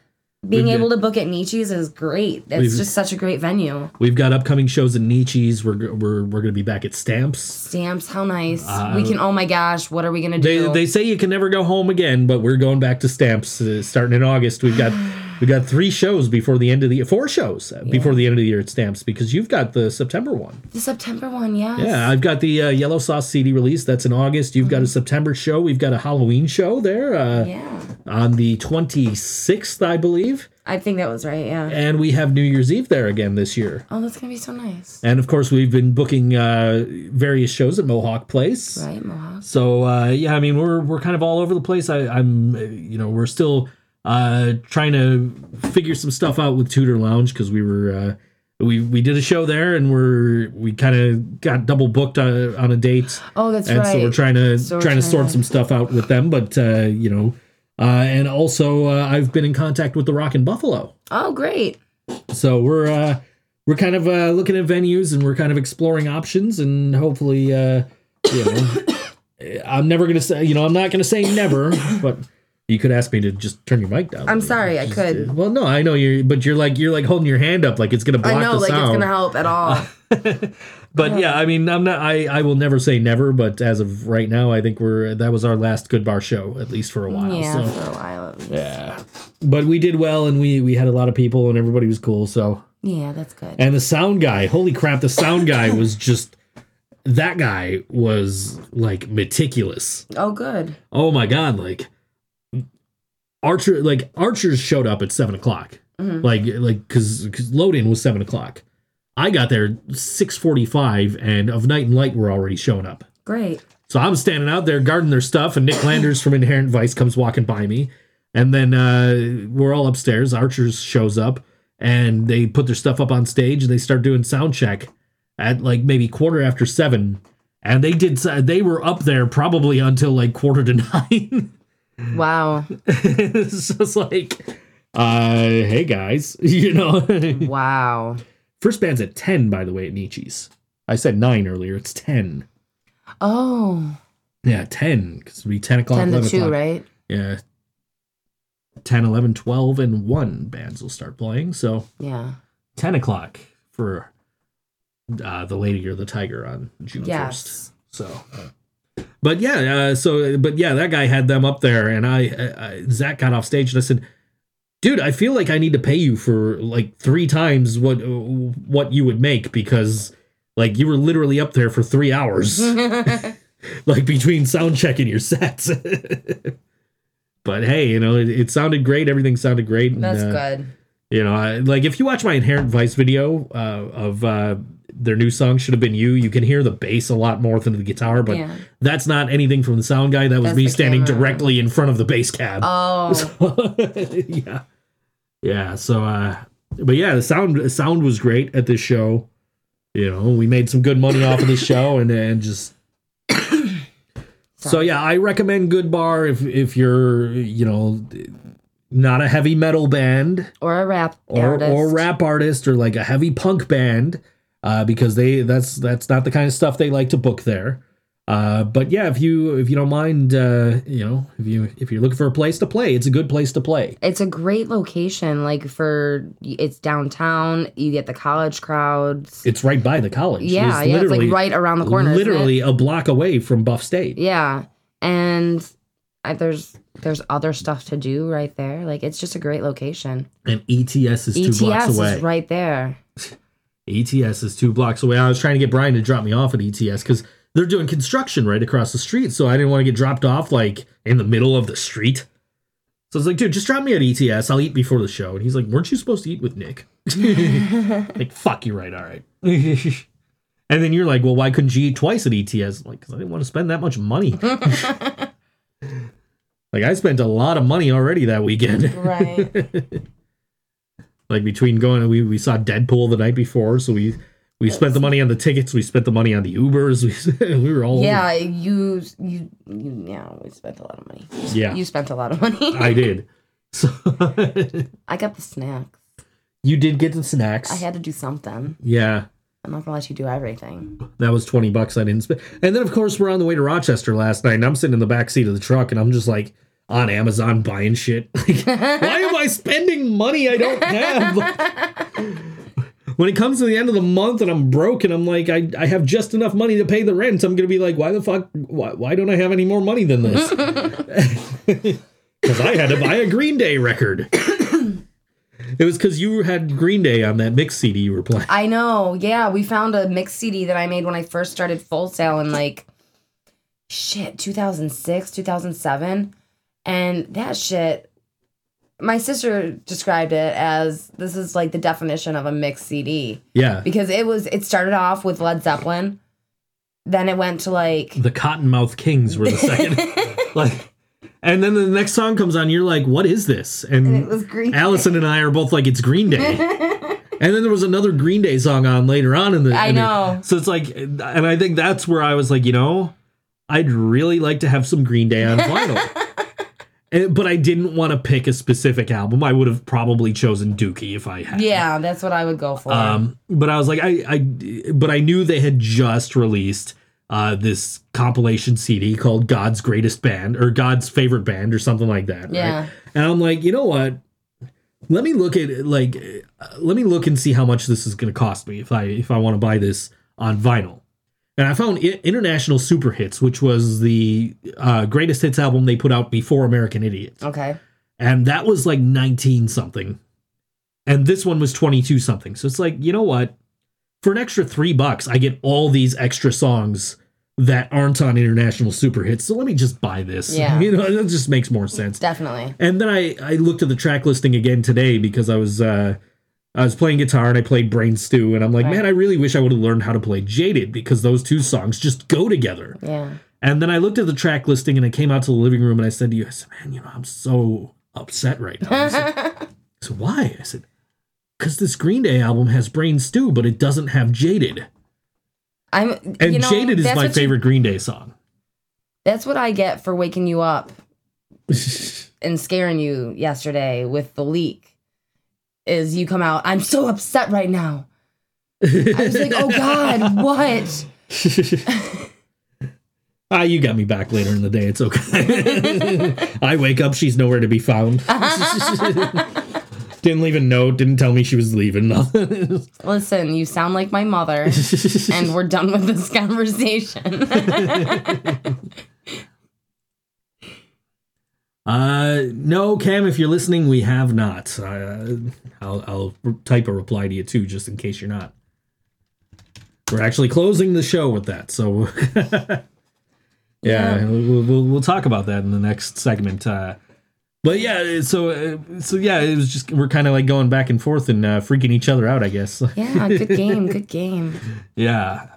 Being able to book at Nietzsche's is great. It's We've- just such a great venue. We've got upcoming shows in Nietzsche's. We're g- we're we're gonna be back at Stamps. Stamps, how nice. Uh, we can oh my gosh, what are we gonna They do? they say you can never go home again, but we're going back to Stamps uh, starting in August. We've got [sighs] [sighs] [sighs] we got three shows before the end of the year, four shows uh, before the end of the year at Stamps because you've got the September one. the September one, yes. Yeah, I've got the uh, Yellow Sauce CD release. That's in August. You've got a September show. We've got a Halloween show there uh, Yeah. on the 26th, I believe. I think that was right, yeah. And we have New Year's Eve there again this year. Oh, that's gonna be so nice. And of course, we've been booking uh, various shows at Mohawk Place. Right, Mohawk. So uh, yeah, I mean, we're we're kind of all over the place. I, I'm, you know, we're still uh, trying to figure some stuff out with Tudor Lounge because we were uh, we we did a show there and we're we kind of got double booked on, on a date. Oh, that's and right. so we're trying to So we're trying to sort to- some stuff out with them. But uh, you know, uh, and also uh, I've been in contact with the Rock and Buffalo. Oh, great. So we're uh, we're kind of uh, looking at venues and we're kind of exploring options and hopefully, uh, you know, [coughs] I'm never gonna say, you know, I'm not gonna say never, but you could ask me to just turn your mic down. I'm sorry, I Just, could. well, no, I know you're, but you're like you're like holding your hand up like it's gonna block I know, like sound. it's gonna help at all. [laughs] But yeah, I mean, I'm not. I I will never say never, but as of right now, I think we're that was our last Good Bar show at least for a while. yeah, So for a while. yeah, but we did well and we we had a lot of people and everybody was cool. So Yeah, that's good. and the sound guy, holy crap, the sound guy was just that guy was like meticulous. Oh, good. Oh my god, like Archer, like Archers showed up at seven o'clock, like like because because load was seven o'clock. I got there six forty five, and of Night and Light were already showing up. Great. So I'm standing out there guarding their stuff, and Nick Landers from Inherent Vice comes walking by me. And then uh, we're all upstairs. Archers shows up, and they put their stuff up on stage, and they start doing sound check at like maybe quarter after seven. And they did. They were up there probably until like quarter to [laughs] nine. Wow. [laughs] it's just like, uh, hey guys, [laughs] you know. Wow. First band's at ten, by the way, at Nietzsche's. I said nine earlier. It's ten. Oh, Yeah, 10. Because it'll be 10 o'clock, 10 to 11 2, o'clock. right? Yeah. 10, 11, 12, and 1 bands will start playing. So Yeah. 10 o'clock for uh, The Lady or the Tiger on June 1st. Yes. So. But yeah, uh, so, but yeah, that guy had them up there, and I, I, Zach got off stage and I said, dude, I feel like I need to pay you for like three times what, what you would make because like you were literally up there for three hours [laughs] [laughs] like between sound check and your sets. [laughs] but hey, you know, it, it sounded great. Everything sounded great. and, That's uh, good. You know, I, like if you watch my Inherent Vice video uh, of uh, their new song "Should Have Been You," you can hear the bass a lot more than the guitar. But Yeah. that's not anything from the sound guy. That was That's me standing camera. directly in front of the bass cab. Oh, [laughs] yeah, yeah. So, uh, but yeah, the sound the sound was great at this show. You know, we made some good money off of this show, and and just. [coughs] So yeah, I recommend Good Bar if if you're you know not a heavy metal band or a rap or artist. or rap artist or like a heavy punk band uh, because they that's that's not the kind of stuff they like to book there. Uh, but yeah, if you if you don't mind, uh, you know, if you if you're looking for a place to play, it's a good place to play. It's a great location. Like for it's downtown. You get the college crowds. It's right by the college. yeah, yeah. It's like right around the corner. literally a block away from Buff State. Yeah, and I, there's there's other stuff to do right there. Like it's just a great location. And ETS is two ETS blocks away. Is right there. [laughs] ETS is two blocks away. I was trying to get Brian to drop me off at ETS because they're doing construction right across the street. So I didn't want to get dropped off like in the middle of the street. So I was like, dude, just drop me at ETS. I'll eat before the show. And he's like, weren't you supposed to eat with Nick? [laughs] like, fuck, you're right. All right. [laughs] And then you're like, well, why couldn't you eat twice at ETS? I'm like, because I didn't want to spend that much money. [laughs] like, I spent a lot of money already that weekend. Right. Like between going, we we saw Deadpool the night before, so we we spent the money on the tickets, we spent the money on the Ubers, [laughs] we we were all yeah, you, you, you, yeah, we spent a lot of money. yeah, You spent a lot of money. I did. [laughs] So [laughs] I got the snacks. you did get the snacks. I had to do something. yeah, I'm not gonna let you do everything. that was twenty bucks I didn't spend. And then of course we're on the way to Rochester last night, and I'm sitting in the back seat of the truck, and I'm just like on Amazon buying shit. [laughs] Like, why am I spending money I don't have? [laughs] when it comes to the end of the month and I'm broke and I'm like, I, I have just enough money to pay the rent, I'm gonna be like, why the fuck why, why don't I have any more money than this? [laughs] Because I had to buy a Green Day record. [coughs] it was because you had Green Day on that mix CD you were playing. I know. Yeah, we found a mix CD that I made when I first started Full Sail in like shit 2006, 2007, and that shit. My sister described it as this is like the definition of a mixed CD Yeah. because it was it started off with Led Zeppelin, then it went to like The Cottonmouth Kings were the second. [laughs] like and then the next song comes on, you're like, what is this? And, And it was Green Day. Allison and I are both like, it's Green Day. [laughs] and then there was another Green Day song on later on in the I in the- know. so it's like and I think that's where I was like, you know, I'd really like to have some Green Day on vinyl. [laughs] And- but I didn't want to pick a specific album. I would have probably chosen Dookie if I had. yeah, that's what I would go for. Um, but I was like, I, I, but I knew they had just released uh, this compilation CD called God's Greatest Band or God's Favorite Band or something like that. right? Yeah. And I'm like, you know what? Let me look at like, uh, let me look and see how much this is going to cost me if I if I want to buy this on vinyl. And I found I- International Super Hits, which was the uh, greatest hits album they put out before American Idiots okay. and that was like 19 something. And this one was 22 something. So it's like you know what? For an extra three bucks i get all these extra songs that aren't on international super hits. So let me just buy this. Yeah. [laughs] you know that just makes more sense. Definitely. and then i i looked at the track listing again today because i was uh I was playing guitar and I played Brain Stew, and I'm like, Right. man, I really wish I would have learned how to play Jaded because those two songs just go together. Yeah. And then I looked at the track listing and I came out to the living room and I said to you, I said, man, you know, I'm so upset right now. Said, [laughs] I why? I said, because this Green Day album has Brain Stew, but it doesn't have Jaded. I'm And you know, Jaded is my what you- favorite Green Day song. That's what I get for waking you up [laughs] and scaring you yesterday with the leak. Is you come out, I'm so upset right now. I was like, oh God, what? [laughs] ah, you got me back later in the day. It's okay. [laughs] I wake up, she's nowhere to be found. [laughs] didn't leave a note, didn't tell me she was leaving. Nothing. Listen, you sound like my mother, and we're done with this conversation. Uh, no, Cam, if you're listening, we have not. Uh, I'll, I'll type a reply to you too, just in case you're not. We're actually closing the show with that, so [laughs] yeah, Yeah. We'll, we'll we'll talk about that in the next segment. Uh, but yeah, so uh, so yeah, it was just we're kind of like going back and forth and uh, freaking each other out, I guess. yeah, good game, good game. [laughs] yeah,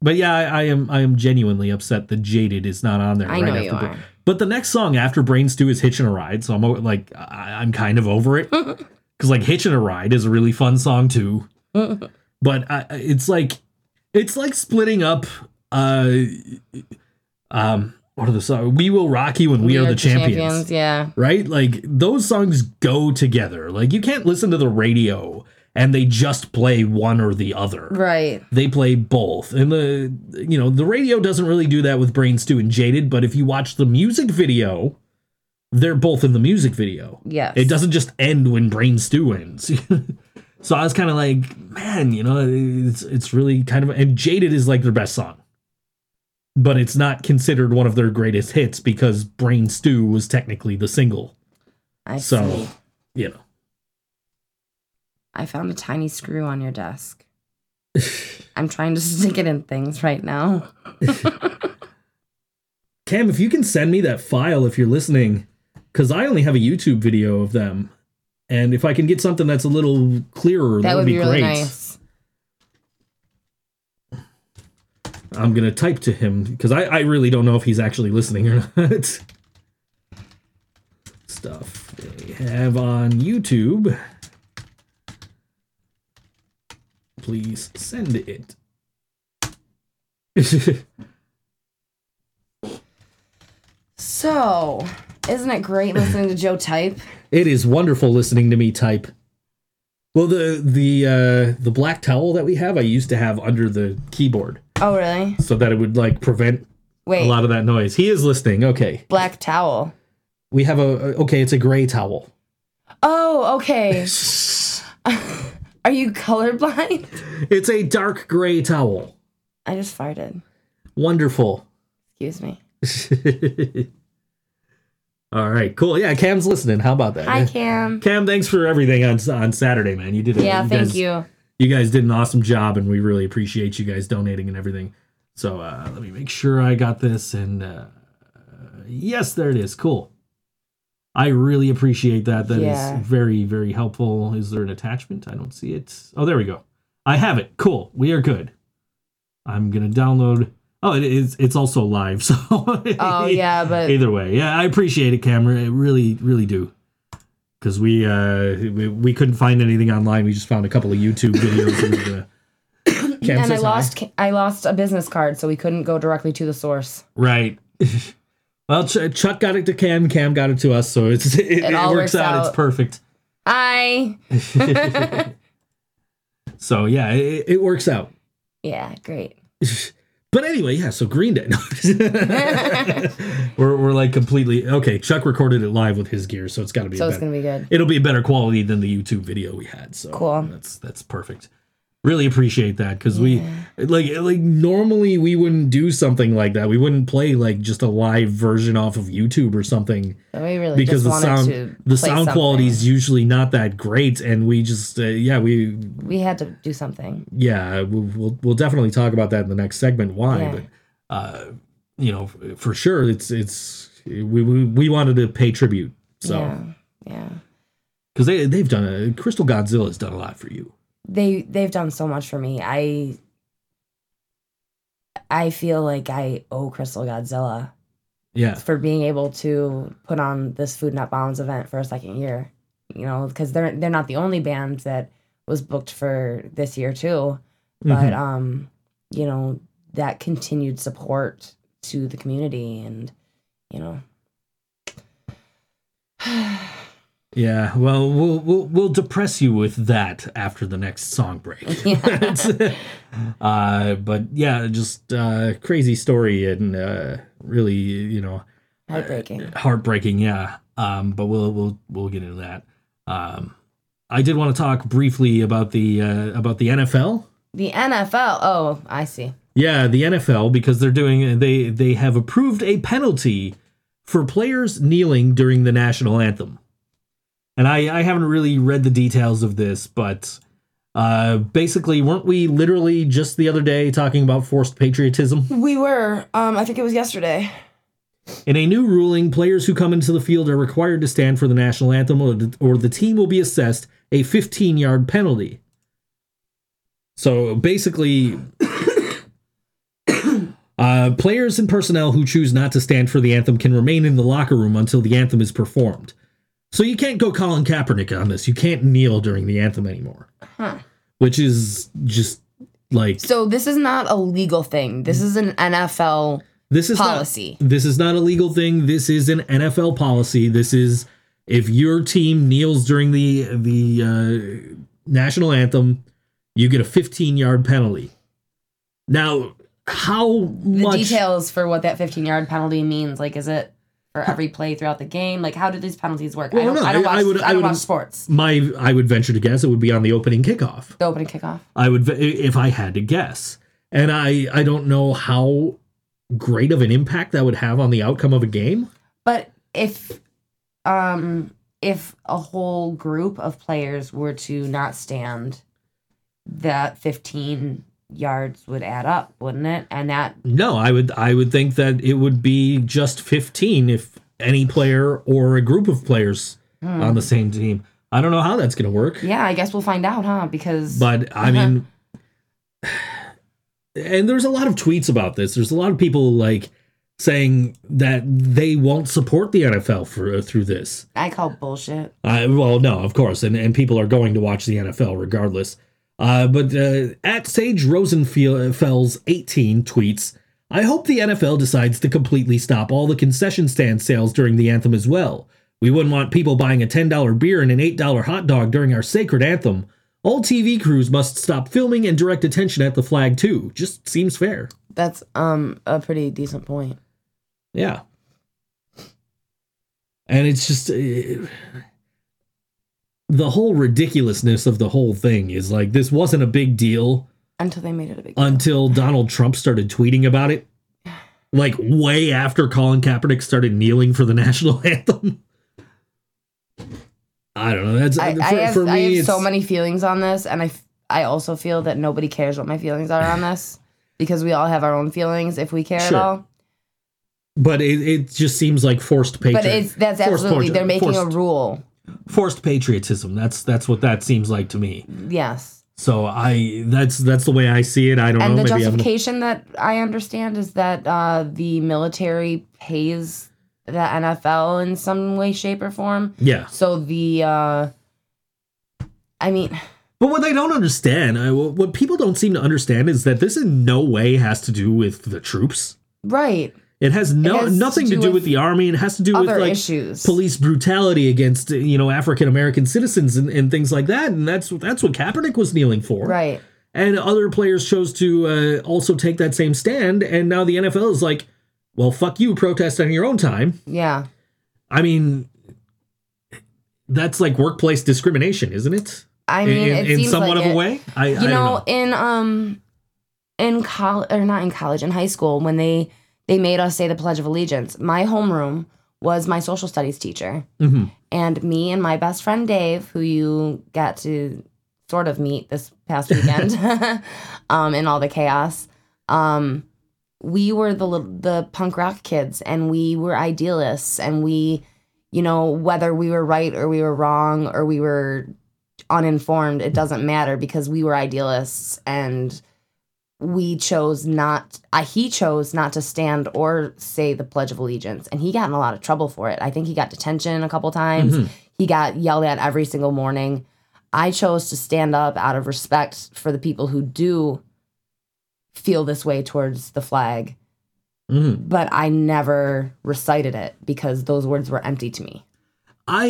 but yeah, I, I am I am genuinely upset that Jaded is not on there. I right know after you Bra- are. But the next song after Brain Stew is Hitching a Ride, so I'm like I, I'm kind of over it [laughs] because like Hitching a Ride is a really fun song too. [laughs] but I, it's like it's like splitting up. uh Um, what are the songs? We Will Rock You and We, Are, the champions Yeah. right? Like those songs go together. Like you can't listen to the radio and they just play one or the other. Right. They play both. And the you know, the radio doesn't really do that with Brain Stew and Jaded, but if you watch the music video, they're both in the music video. Yes. It doesn't just end when Brain Stew ends. [laughs] so I was kind of like, man, you know, it's it's really kind of and Jaded is like their best song. But it's not considered one of their greatest hits because Brain Stew was technically the single. I So, see. you know. I found a tiny screw on your desk. I'm trying to [laughs] stick it in things right now. [laughs] Cam, if you can send me that file if you're listening, because I only have a YouTube video of them. And if I can get something that's a little clearer, that, That would be really great. nice. I'm gonna type to him because I, I really don't know if he's actually listening or [laughs] not. Stuff they have on YouTube. Please send it. [laughs] So, isn't it great listening to Joe type? it is wonderful listening to me type. Well, the the uh, the black towel that we have, I used to have under the keyboard Oh, really? so that it would like prevent Wait, a lot of that noise. He is listening. Okay, black towel. we have a okay. It's a gray towel. Oh, okay. [laughs] Are you colorblind? [laughs] It's a dark gray towel. I just farted. Wonderful. Excuse me. [laughs] All right, cool. Yeah, Cam's listening. How about that? Hi, Cam. Cam, thanks for everything on on Saturday, man. You did. it. Yeah, you thank guys- you. You guys did an awesome job, and we really appreciate you guys donating and everything. So uh, let me make sure I got this. And uh, yes, there it is. Cool. I really appreciate that. That is Yeah. very, very helpful. Is there an attachment? I don't see it. Oh, there we go. I have it. Cool. We are good. I'm gonna download. Oh, it is. It's also live. [laughs] So. Oh, yeah, but Either way, yeah, I appreciate it, Cameron. I really, really do. Because we, uh, we we couldn't find anything online. We just found a couple of YouTube videos. and, uh, [coughs] and I hi. lost I lost a business card, so we couldn't go directly to the source. Right. [laughs] well, Ch- Chuck got it to Cam. Cam got it to us. So it's [laughs] it, it, all works works out. It's perfect. I [laughs] So yeah, it, it works out. yeah, great. [laughs] But anyway, yeah. So Green Day. we're we're like completely okay. Chuck recorded it live with his gear, so it's got to be. So it's gonna be good. it'll be a better quality than the YouTube video we had. So Cool. That's that's perfect. Really appreciate that because we like like normally we wouldn't do something like that. We wouldn't play like just a live version off of YouTube or something we really because the sound the sound quality is usually not that great, and we just uh, yeah we we had to do something. yeah we'll, we'll we'll definitely talk about that in the next segment why Yeah. but uh you know for sure it's it's we we, we wanted to pay tribute so Yeah. Yeah. because they they've done a Crystal Godzilla has done a lot for you They they've done so much for me. I I feel like I owe Crystal Godzilla yeah for being able to put on this Food Not Bombs event for a second year. You know, because they're they're not the only band that was booked for this year too. But Mhm. um, you know, that continued support to the community and you know [sighs] [sighs] [sighs] yeah well we'll we'll we'll depress you with that after the next song break [laughs] Yeah. [laughs] uh but yeah just uh crazy story and uh really you know heartbreaking. heartbreaking yeah um but we'll we'll we'll get into that um i did want to talk briefly about the uh about the nfl The NFL. Oh, I see. yeah the nfl because they're doing they they have approved a penalty for players kneeling during the national anthem and i i haven't really read the details of this but uh basically weren't we literally just the other day talking about forced patriotism We were. Um, I think it was yesterday. In a new ruling, players who come into the field are required to stand for the national anthem, or the, or the team will be assessed a 15 yard penalty. So basically, [coughs] uh, players and personnel who choose not to stand for the anthem can remain in the locker room until the anthem is performed. So you can't go Colin Kaepernick on this. You can't kneel during the anthem anymore, Huh. which is just like So this is not a legal thing. This is an NFL this is not- policy. This is not a legal thing. This is an NFL policy. This is if your team kneels during the the uh, national anthem, you get a 15 yard penalty. Now, how the much? details for what that 15 yard penalty means. Like, is it for every play throughout the game? Like, how do these penalties work? I don't, no, I don't watch, I would- I I don't would- watch sports. My, I would venture to guess it would be on the opening kickoff. The opening kickoff. I would, if I had to guess, and I, I don't know how great of an impact that would have on the outcome of a game. But if, um, if a whole group of players were to not stand, that 15 yards would add up, wouldn't it? And that No, I would I would think that it would be just 15 if any player or a group of players Hmm. on the same team. I don't know how that's going to work. yeah, I guess we'll find out, huh? Because But I [laughs] mean and there's a lot of tweets about this. There's a lot of people like saying that they won't support the NFL for uh, through this. I call bullshit. Uh, well, no, of course, and and people are going to watch the NFL regardless. Uh, but uh, at Sage Rosenfels 18 tweets, I hope the NFL decides to completely stop all the concession stand sales during the anthem as well. We wouldn't want people buying a $10 beer and an $8 hot dog during our sacred anthem. All TV crews must stop filming and direct attention at the flag too. Just seems fair. That's um a pretty decent point. Yeah. And it's just uh, the whole ridiculousness of the whole thing is like this wasn't a big deal Until they made it a big deal. until [laughs] Donald Trump started tweeting about it. Like way after Colin Kaepernick started kneeling for the [laughs] national anthem. I don't know. That's I, for, I have, for me. I have so many feelings on this, and I, f- I also feel that nobody cares what my feelings are on [sighs] this because we all have our own feelings if we care Sure. at all. but it, it just seems like forced patriotism. But it's that's absolutely they're making a rule. Forced patriotism. That's that's what that seems like to me. Yes, So I that's that's the way I see it. I don't and know. the maybe I'm justification that I understand is that uh, the military pays the NFL in some way, shape, or form. yeah. So the, uh, I mean, But what they don't understand, uh, what people don't seem to understand, is that this in no way has to do with the troops. right? It has no has nothing to do do, with with the army. It has to do with like issues. police brutality against you know African American citizens and, and things like that. And that's that's what Kaepernick was kneeling for. Right. And other players chose to uh, also take that same stand. And now the NFL is like, well, fuck you, protest on your own time. Yeah. I mean, that's like workplace discrimination, isn't it? I mean, in, it in somewhat like of a way. I, I you don't know, know. in um in college or not in college in high school when they they made us say the pledge of allegiance. My homeroom was my social studies teacher. Hmm and me and my best friend dave who you got to sort of meet this past weekend [laughs] [laughs] um in all the chaos um we were the the punk rock kids and we were idealists and we you know whether we were right or we were wrong or we were uninformed it doesn't matter because we were idealists and we chose not uh, he chose not to stand or say the pledge of allegiance and he got in a lot of trouble for it. I think he got detention a couple times. Mhm. he got yelled at every single morning. I chose to stand up out of respect for the people who do feel this way towards the flag hmm but i never recited it because those words were empty to me. I,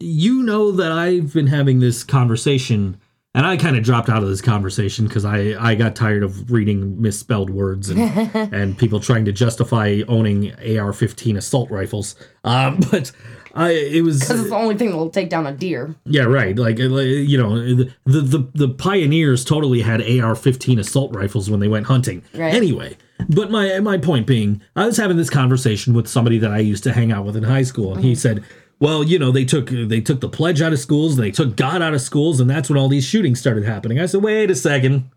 you know that I've been having this conversation, and I kind of dropped out of this conversation because I, I got tired of reading misspelled words and, [laughs] and people trying to justify owning AR-15 assault rifles. Um, [laughs] but I, it was because it's the only thing that will take down a deer yeah, right. Like, uh, you know, the, the the pioneers totally had AR-15 assault rifles when they went hunting. Right. Anyway, but my my point being, I was having this conversation with somebody that I used to hang out with in high school, and he said, "Well, you know, they took they took the pledge out of schools, and they took God out of schools, and that's when all these shootings started happening." I said, "Wait a second.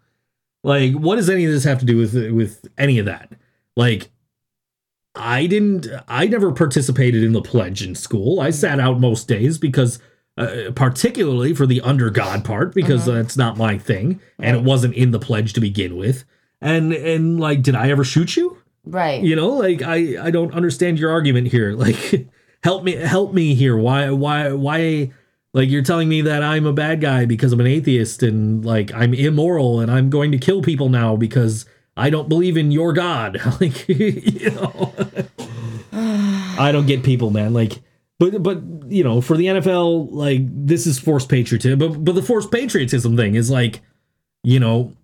Like, what does any of this have to do with with any of that? Like." I didn't. I never participated in the pledge in school. I sat out most days because, uh, particularly for the under God part, because that's not my thing, and it wasn't in the pledge to begin with. And and like, did I ever shoot you? right You know, like I I don't understand your argument here. [laughs] Like, help me help me here. Why why why? Like you're telling me that I'm a bad guy because I'm an atheist and like I'm immoral and I'm going to kill people now because I don't believe in your God. [laughs] like you know. [sighs] I don't get people, man. Like, but but you know, for the NFL, like this is forced patriotism. But but the forced patriotism thing is like, you know,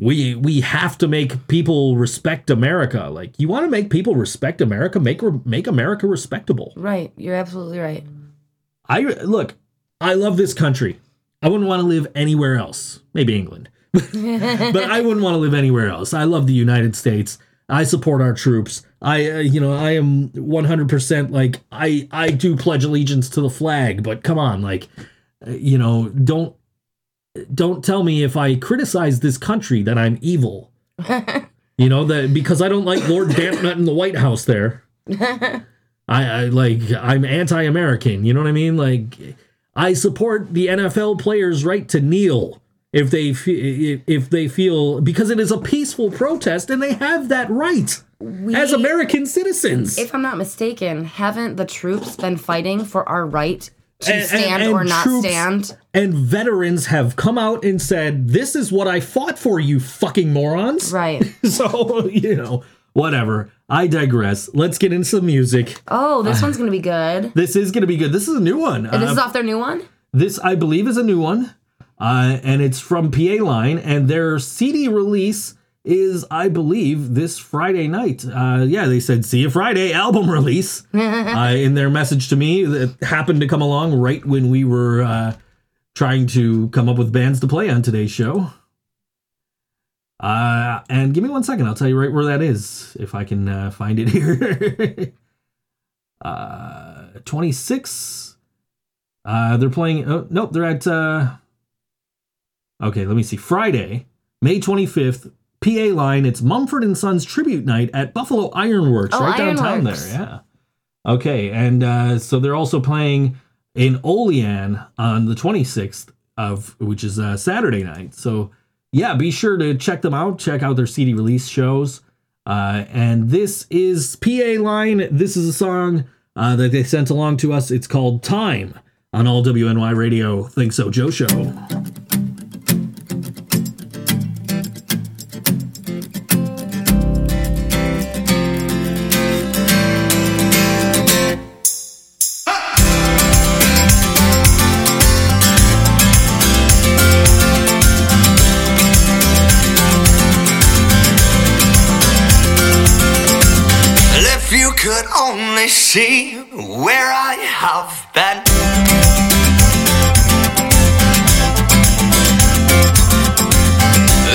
we we have to make people respect America. Like, you want to make people respect America, make make America respectable. right you're absolutely right I look, I love this country. I wouldn't want to live anywhere else. Maybe England. [laughs] but I wouldn't want to live anywhere else. I love the United States. I support our troops. I, uh, you know, I am 100% like I I do pledge allegiance to the flag, but come on, like uh, you know, don't don't tell me if I criticize this country that I'm evil. [laughs] you know, that because I don't like Lord Dampnut in the White House there. [laughs] I, I like I'm anti-American. You know what I mean? Like I support the NFL players' right to kneel if they fe- if they feel because it is a peaceful protest and they have that right We, as American citizens. if I'm not mistaken, haven't the troops been fighting for our right to And- and- stand and or not troops- stand? and veterans have come out and said, "This is what I fought for, you fucking morons." Right. [laughs] So you know, whatever. I digress. Let's get into some music. Oh, this one's gonna be good. This is going to be good. This is a new one. And this Uh, is off their new one. This, I believe, is a new one, uh, and it's from PA Line, and their CD release is, I believe, this Friday night. Uh, yeah, they said "See you Friday" album release [laughs] uh, in their message to me that happened to come along right when we were uh, trying to come up with bands to play on today's show. Uh, and give me one second, I'll tell you right where that is if I can uh, find it [laughs] here. uh, twenty six. Uh, they're playing. Oh, nope, they're at. Uh, okay, let me see. Friday, May 25th, PA line. It's Mumford and Sons tribute night at Buffalo Ironworks, Oh, right downtown Ironworks. there. Yeah. Okay, and uh, so they're also playing in Olean on the 26th of which is uh, Saturday night. So yeah, be sure to check them out. Check out their CD release shows. Uh, and this is PA line. This is a song uh, that they sent along to us. It's called Time on all WNY Radio. ThinkSoJoE Show. Only see where I have been.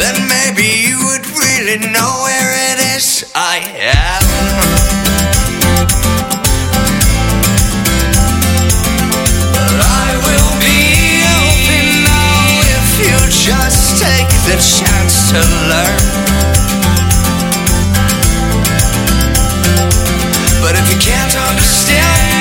Then maybe you would really know where it is I am. But I will be open now if you just take the chance to learn. Can't understand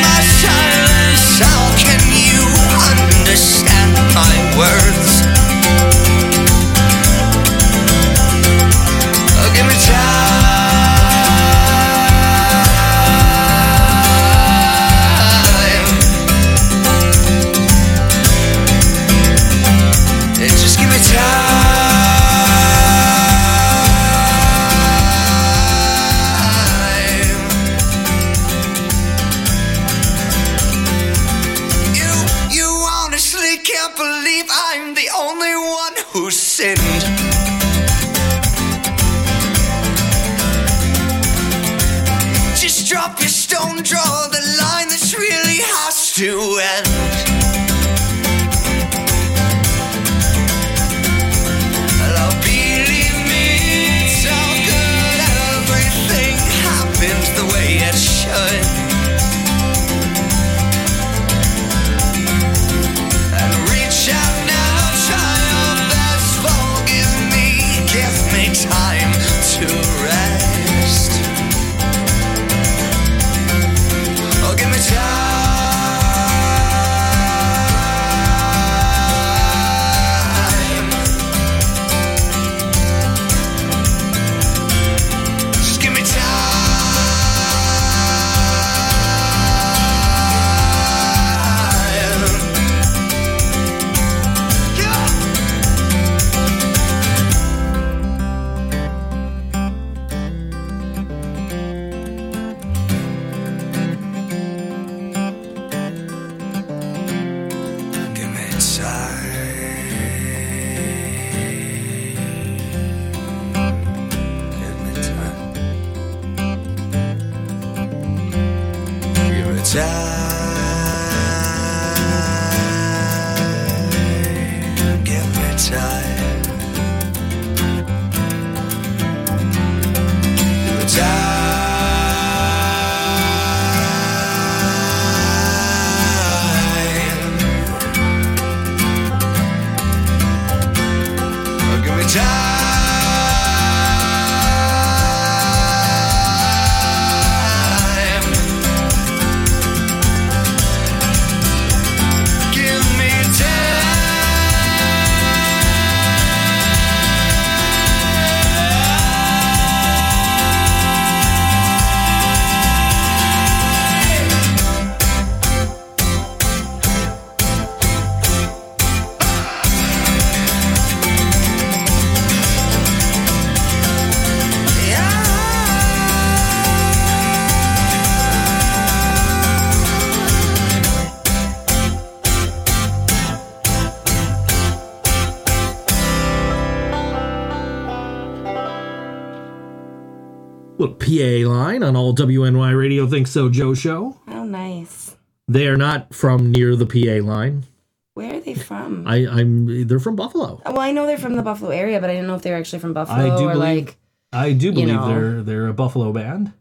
Little PA line on all WNY Radio ThinkSoJoE show. Oh, nice. They are not from near the PA line. Where are they from? I, I'm they're from Buffalo. well, I know they're from the Buffalo area, but I didn't know if they were actually from Buffalo I do or believe- like. I do believe know. they're they're a Buffalo band.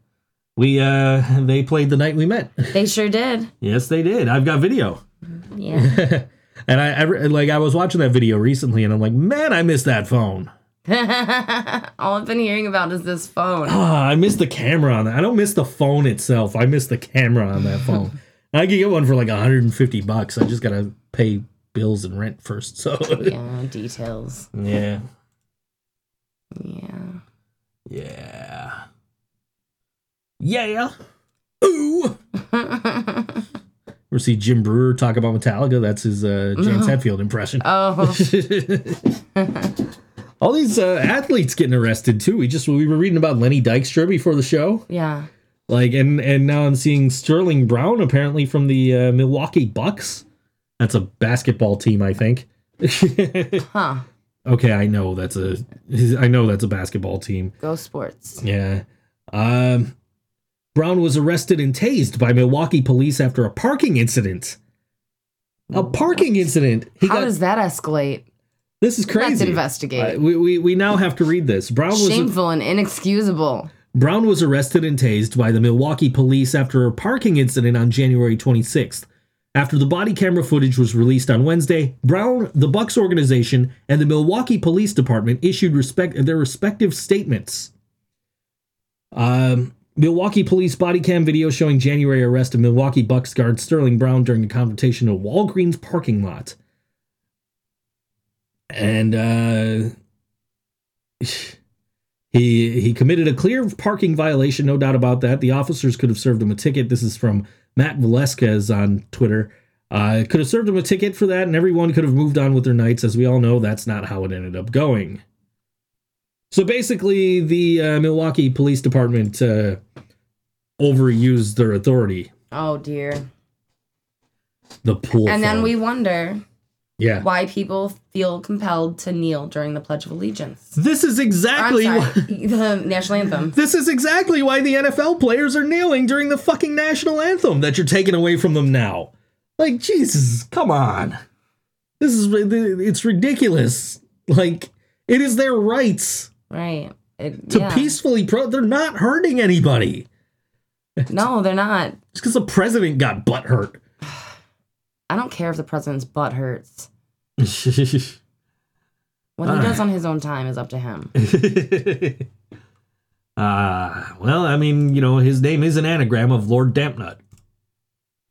We uh [laughs] they played the night we met. They sure did. yes, they did. I've got video. Yeah. [laughs] And I, I like I was watching that video recently and I'm like, "Man, I miss that phone." [laughs] All I've been hearing about is this phone. Ah, I miss the camera on that. I don't miss the phone itself. I miss the camera on that phone. [laughs] I could get one for like 150 bucks. I just got to pay bills and rent first. So, [laughs] Yeah, details. yeah. Yeah. Yeah. Yeah. Ooh. We see Jim Breuer talk about Metallica. That's his uh, James Hetfield impression. Oh, All these uh, athletes getting arrested too. We just we were reading about Lenny Dykstra before the show, yeah. like, and and now I'm seeing Sterling Brown apparently from the uh, Milwaukee Bucks. That's a basketball team, I think. [laughs] Huh. okay, I know that's a I know that's a basketball team. Go sports. Yeah. Um, Brown was arrested and tased by Milwaukee police after a parking incident. A parking incident. He How got. does that escalate? This is crazy. Let's investigate. Uh, we, we we now have to read this. Brown was Shameful and inexcusable. Brown was arrested and tased by the Milwaukee police after a parking incident on January 26th. After the body camera footage was released on Wednesday, Brown, the Bucks organization, and the Milwaukee Police Department issued respect their respective statements. Um, Milwaukee police body cam video showing January arrest of Milwaukee Bucks guard Sterling Brown during a confrontation in a Walgreens parking lot. And uh he he committed a clear parking violation, no doubt about that. The officers could have served him a ticket. This is from Matt Velazquez on Twitter. Uh, could have served him a ticket for that, and everyone could have moved on with their nights. As we all know, that's not how it ended up going. So basically, the uh, Milwaukee Police Department uh, overused their authority. Oh dear. The pool. And then we wonder yeah. why people feel compelled to kneel during the Pledge of Allegiance. This is exactly sorry, why. [laughs] the national anthem. This is exactly why the NFL players are kneeling during the fucking national anthem that you're taking away from them now. Like, Jesus, come on. This is it's ridiculous. Like, it is their rights Right. It, to yeah. peacefully pro. They're not hurting anybody. No, they're not. Just because the president got butt hurt. I don't care if the president's butt hurts. uh, [laughs] What he Ah. does on his own time is up to him. Ah, [laughs] well, I mean, you know, his name is an anagram of Lord Dampnut.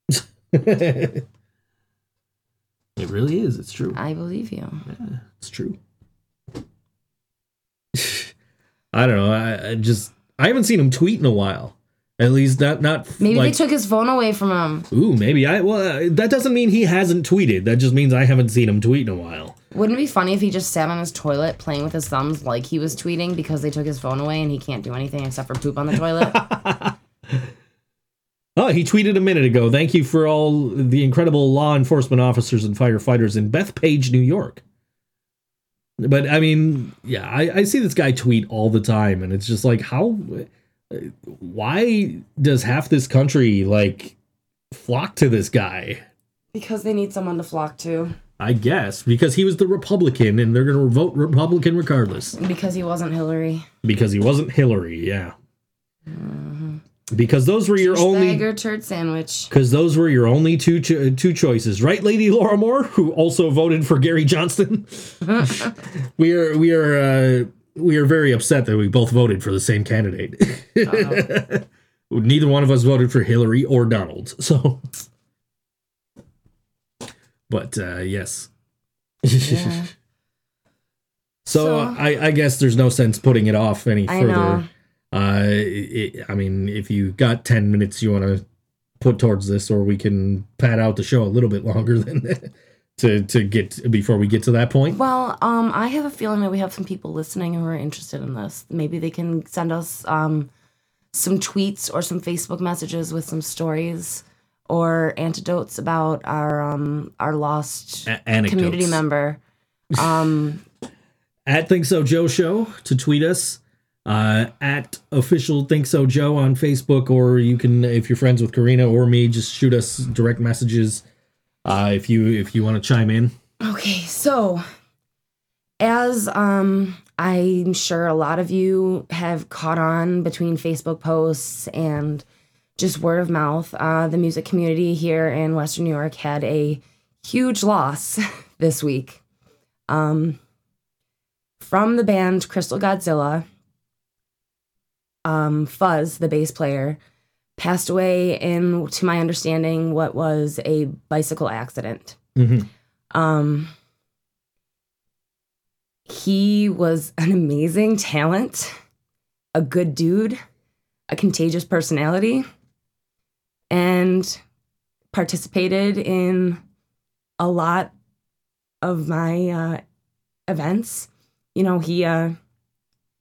[laughs] it really is. It's true. I believe you. It's true. I don't know. I, I just I haven't seen him tweet in a while. At least not not Maybe like, they took his phone away from him. Ooh, maybe I. Well, uh, that doesn't mean he hasn't tweeted. That just means I haven't seen him tweet in a while. Wouldn't it be funny if he just sat on his toilet playing with his thumbs like he was tweeting because they took his phone away and he can't do anything except for poop on the toilet? [laughs] Oh, he tweeted a minute ago. Thank you for all the incredible law enforcement officers and firefighters in Bethpage, New York. But I mean, yeah, I, I see this guy tweet all the time, and it's just like, how, why does half this country like flock to this guy? because they need someone to flock to. I guess because he was the Republican, and they're going to vote Republican regardless Because he wasn't Hillary. because he wasn't Hillary. Yeah, because those were your only turd sandwich. Because those were your only two cho- two choices, right, Lady Laura Moore, who also voted for Gary Johnston. [laughs] [laughs] we are we are uh, we are very upset that we both voted for the same candidate. [laughs] Neither one of us voted for Hillary or Donald. So, but uh, yes. Yeah. So, So- I, I guess there's no sense putting it off any I further. know. Uh, it, I mean, if you got ten minutes you want to put towards this, or we can pad out the show a little bit longer than to to get before we get to that point. Well, um, I have a feeling that we have some people listening who are interested in this. Maybe they can send us um, some tweets or some Facebook messages with some stories or antidotes about our um, our lost A- community member. Um, [laughs] At ThinkSoJoE Show to tweet us. uh, at official ThinkSoJoE on Facebook, or you can if you're friends with Corina or me, just shoot us direct messages uh, if you if you want to chime in. Okay, so as um I'm sure a lot of you have caught on between Facebook posts and just word of mouth, uh, the music community here in Western New York had a huge loss [laughs] this week. Um, from the band Crystal Godzilla, um, Fuzz, the bass player, passed away in, to my understanding, what was a bicycle accident. Mhm. Um, he was an amazing talent, a good dude, a contagious personality, and participated in a lot of my uh, events. You know, he uh,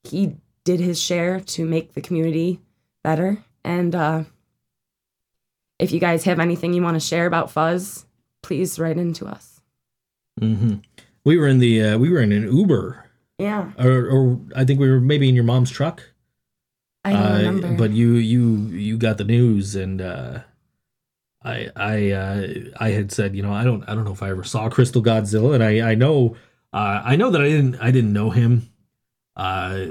he did his share to make the community better. And uh, if you guys have anything you want to share about Fuzz, please write into us. hmm We were in the uh, we were in an Uber, Yeah, or, or I think we were maybe in your mom's truck. I don't Uh, remember. But you you you got the news, and uh, I I uh, I had said you know I don't I don't know if I ever saw Crystal Godzilla, and I I know uh, I know that I didn't I didn't know him. Uh,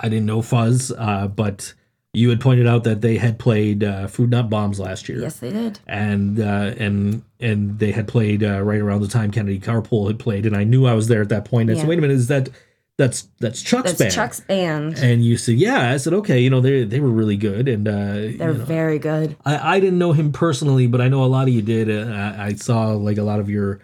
I didn't know Fuzz, uh, but you had pointed out that they had played uh, Food Not Bombs last year. yes, they did. and uh, and and they had played uh, right around the time Kennedy Carpool had played, and I knew I was there at that point. I said, Yeah. "Wait a minute, is that that's that's Chuck's That's band?" Chuck's band. And you said, "Yeah." I said, "Okay, you know they they were really good." And uh, They're you know, very good. I I didn't know him personally, but I know a lot of you did. Uh, I, I saw like a lot of your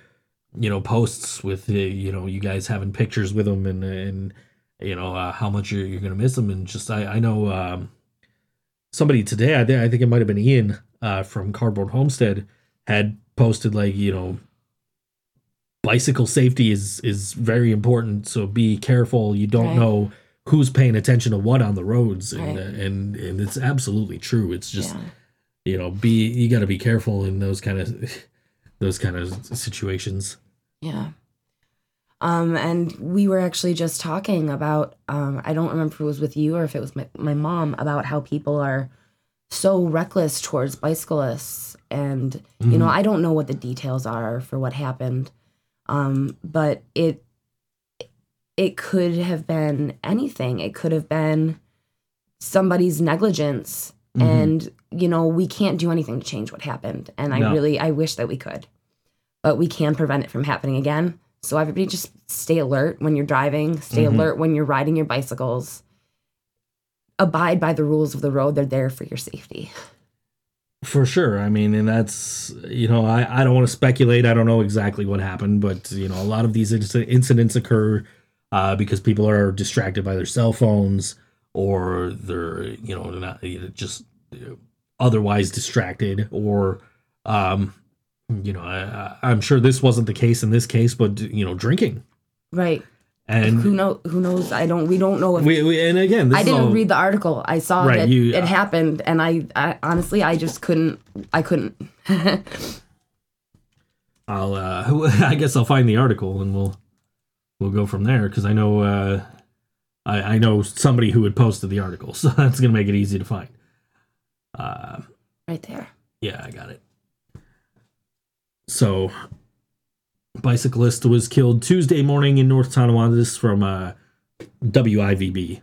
you know posts with uh, you know you guys having pictures with him and and you know uh, how much you're you're gonna miss him and just I I know um, somebody today I think I think it might have been Ian uh, from Cardboard Homestead had posted like you know bicycle safety is is very important so be careful you don't Right. know who's paying attention to what on the roads and Right. uh, and and it's absolutely true it's just yeah. you know be you got to be careful in those kind of [laughs] those kind of situations Yeah. Um, and we were actually just talking about, um, I don't remember if it was with you or if it was my, my mom, about how people are so reckless towards bicyclists. And, you know, I don't know what the details are for what happened. Um, but it, it could have been anything. It could have been somebody's negligence. Mhm. And, you know, we can't do anything to change what happened. And I really, I wish that we could but we can prevent it from happening again. So everybody just stay alert when you're driving, stay Mhm. alert when you're riding your bicycles. Abide by the rules of the road. They're there for your safety. for sure i mean and that's you know i i don't want to speculate i don't know exactly what happened but you know a lot of these incidents occur uh, because people are distracted by their cell phones or they're you know not just uh, otherwise distracted or um you know I, I- i'm sure this wasn't the case in this case but you know drinking Right. and who know who knows? I don't we don't know if we, we and again this I didn't all- read the article. I saw Right, that you- it happened and I, I honestly I just couldn't I couldn't [laughs] I'll uh [laughs] I guess I'll find the article and we'll we'll go from there because I know uh I, I know somebody who had posted the article, [laughs] so that's gonna make it easy to find. Uh right there. yeah, I got it. So bicyclist was killed Tuesday morning in North Tonawanda. This is from uh WIVB.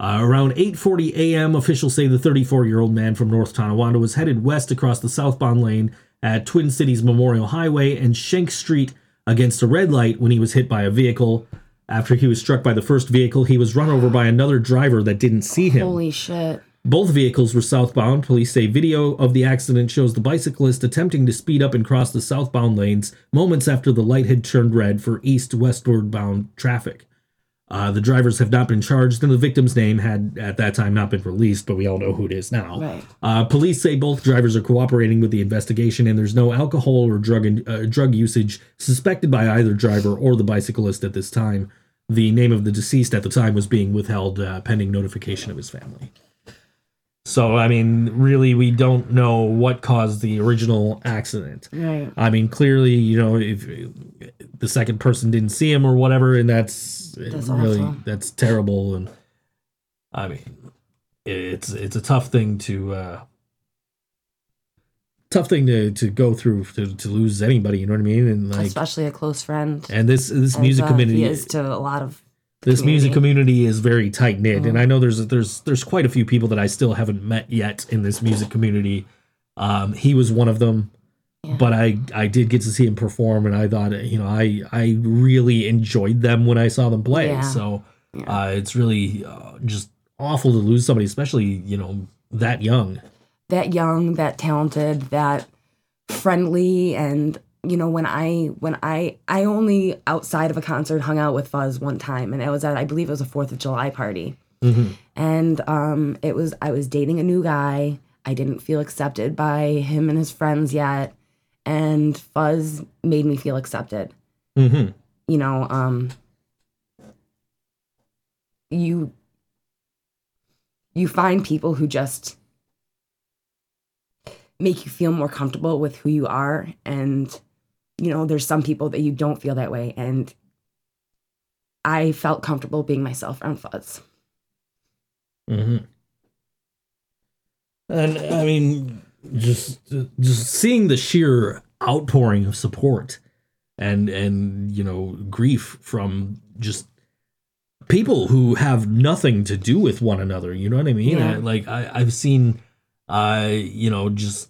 Uh, around 8:40 a.m., officials say the 34-year-old man from North Tonawanda was headed west across the southbound lane at Twin Cities Memorial Highway and Schenck Street against a red light when he was hit by a vehicle. After he was struck by the first vehicle, he was run over by another driver that didn't see him. Holy shit. Both vehicles were southbound. Police say video of the accident shows the bicyclist attempting to speed up and cross the southbound lanes moments after the light had turned red for east westward bound traffic. Uh, the drivers have not been charged, and the victim's name had at that time not been released, but we all know who it is now. Right. Uh, police say both drivers are cooperating with the investigation, and there's no alcohol or drug in, uh, drug usage suspected by either driver or the bicyclist at this time. The name of the deceased at the time was being withheld uh, pending notification of his family. So, I mean, really, we don't know what caused the original accident. Right. I mean, clearly, you know, if the second person didn't see him or whatever, and that's, That's really awful. that's terrible. And I mean, it's it's a tough thing to uh, tough thing to to go through to, to lose anybody. You know what I mean? And like, especially a close friend. and this this music uh, community is to a lot of this music community. community is very tight knit, Mm-hmm. and I know there's there's there's quite a few people that I still haven't met yet in this music community. Um, he was one of them, Yeah. but I I did get to see him perform, and I thought you know I I really enjoyed them when I saw them play. Yeah. So Yeah. uh, it's really uh, just awful to lose somebody, especially you know that young. that young, that talented, that friendly and you know when I when I I only outside of a concert hung out with Fuzz one time and it was at I believe it was a 4th of July party. And um it was I was dating a new guy. I didn't feel accepted by him and his friends yet and Fuzz made me feel accepted. Mm-hmm. You know, um you you find people who just make you feel more comfortable with who you are and you know there's some people that you don't feel that way and i felt comfortable being myself around fuzz hmm And I mean, just just seeing the sheer outpouring of support and and you know grief from just people who have nothing to do with one another. You know what I mean? Yeah. I- like I, I've seen, uh, you know, just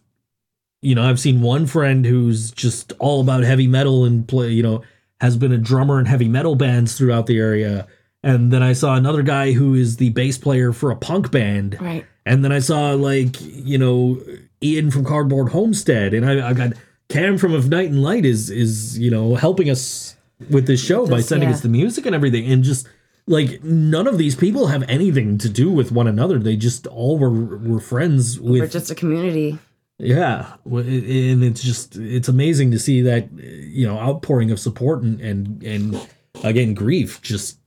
you know, I've seen one friend who's just all about heavy metal and play. You know, has been a drummer in heavy metal bands throughout the area. And then I saw another guy who is the bass player for a punk band. right And then I saw like, you know, Ian from Cardboard Homestead. And I, I got Cam from Of Night and Light is is, you know, helping us with this show by sending yeah. us the music and everything. And just like none of these people have anything to do with one another. They just all were were friends with we're just a community yeah, and it's just it's amazing to see that you know outpouring of support and and and again grief just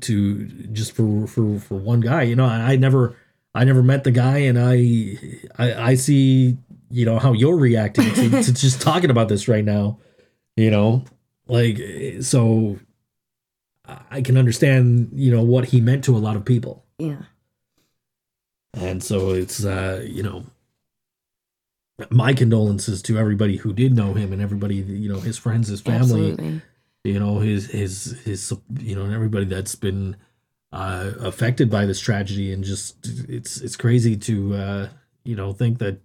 to just for for for one guy. You know, I, I never I never met the guy, and I I, I see you know how you're reacting to, [laughs] to just talking about this right now. You know, like so I can understand you know what he meant to a lot of people, yeah and so it's uh you know my condolences to everybody who did know him and everybody you know his friends his family absolutely. you know his his his you know and everybody that's been uh affected by this tragedy. And just it's it's crazy to uh you know think that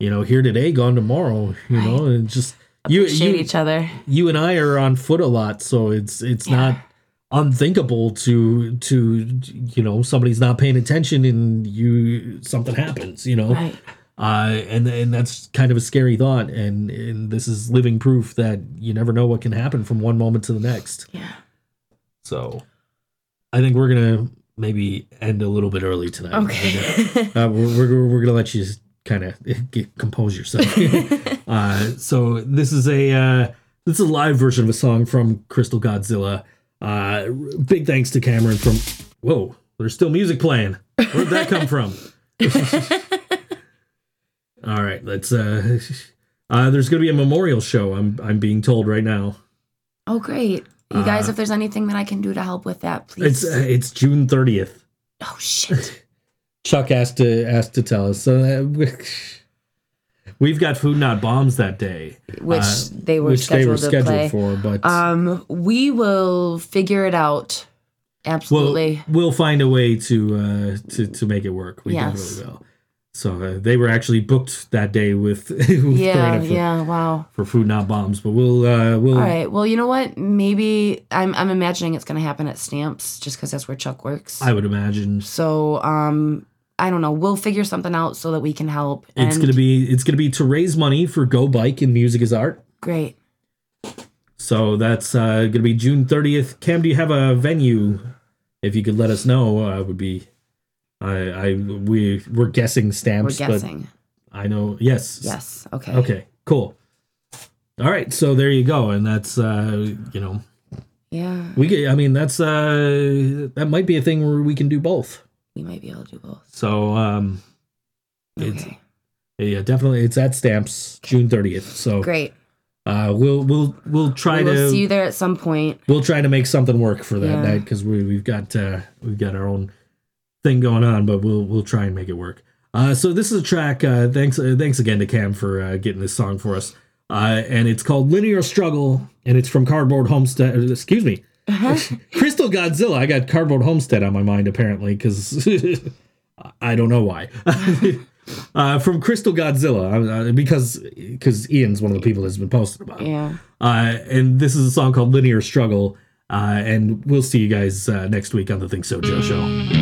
you know here today gone tomorrow you know and just you appreciate you, each other. you and I are on foot a lot so it's it's not unthinkable to to you know somebody's not paying attention and you something happens you know? Right uh, and and that's kind of a scary thought, and and this is living proof that you never know what can happen from one moment to the next. yeah So, I think we're gonna maybe end a little bit early tonight. okay uh, we're, we're we're gonna let you kind of get compose yourself. [laughs] uh, so this is a uh, this is a live version of a song from Crystal Godzilla. Uh, big thanks to Cameron from. Whoa, there's still music playing. Where'd that come from? [laughs] All right, let's. Uh, [laughs] uh, there's gonna be a memorial show. I'm I'm being told right now. oh great you guys if there's anything that i can do to help with that please It's uh, it's June 30th. oh shit [laughs] Chuck asked to asked to tell us. So uh, [laughs] we've got food not bombs that day, which uh, they were which they were scheduled to play for. But um we will figure it out we'll absolutely we'll find a way to uh, to to make it work. We Yes. definitely will. So uh, they were actually booked that day with, [laughs] with yeah for, yeah wow for food not bombs. But we'll uh, we'll all right well you know what maybe i'm i'm imagining it's going to happen at stamps just because that's where chuck works I would imagine so um i don't know we'll figure something out so that we can help it's and gonna be it's gonna be to raise money for Go Bike and Music is Art. great So that's uh, gonna be June 30th. Cam, do you have a venue? If you could let us know, uh, would be. I I we we're guessing stamps. we're guessing I know yes. yes okay Okay. Cool. All right. So there you go, and that's uh, you know yeah we get. I mean that's uh that might be a thing where we can do both. we might be able to do both So um, it's okay yeah definitely it's at stamps June 30th. So great uh, we'll we'll we'll try we will to see you there at some point we'll try to make something work for that Yeah. night because we we've got uh we've got our own thing going on, but we'll we'll try and make it work. Uh, so this is a track. Uh, thanks uh, thanks again to Cam for uh, getting this song for us. Uh, and it's called Linear Struggle, and it's from Cardboard Homestead. Uh, excuse me, uh-huh. [laughs] Crystal Godzilla. I got Cardboard Homestead on my mind apparently because [laughs] I don't know why. [laughs] from Crystal Godzilla because because Ian's one of the people that's been posted about. It. Yeah. and this is a song called Linear Struggle. and we'll see you guys next week on the ThinkSoJoE Show.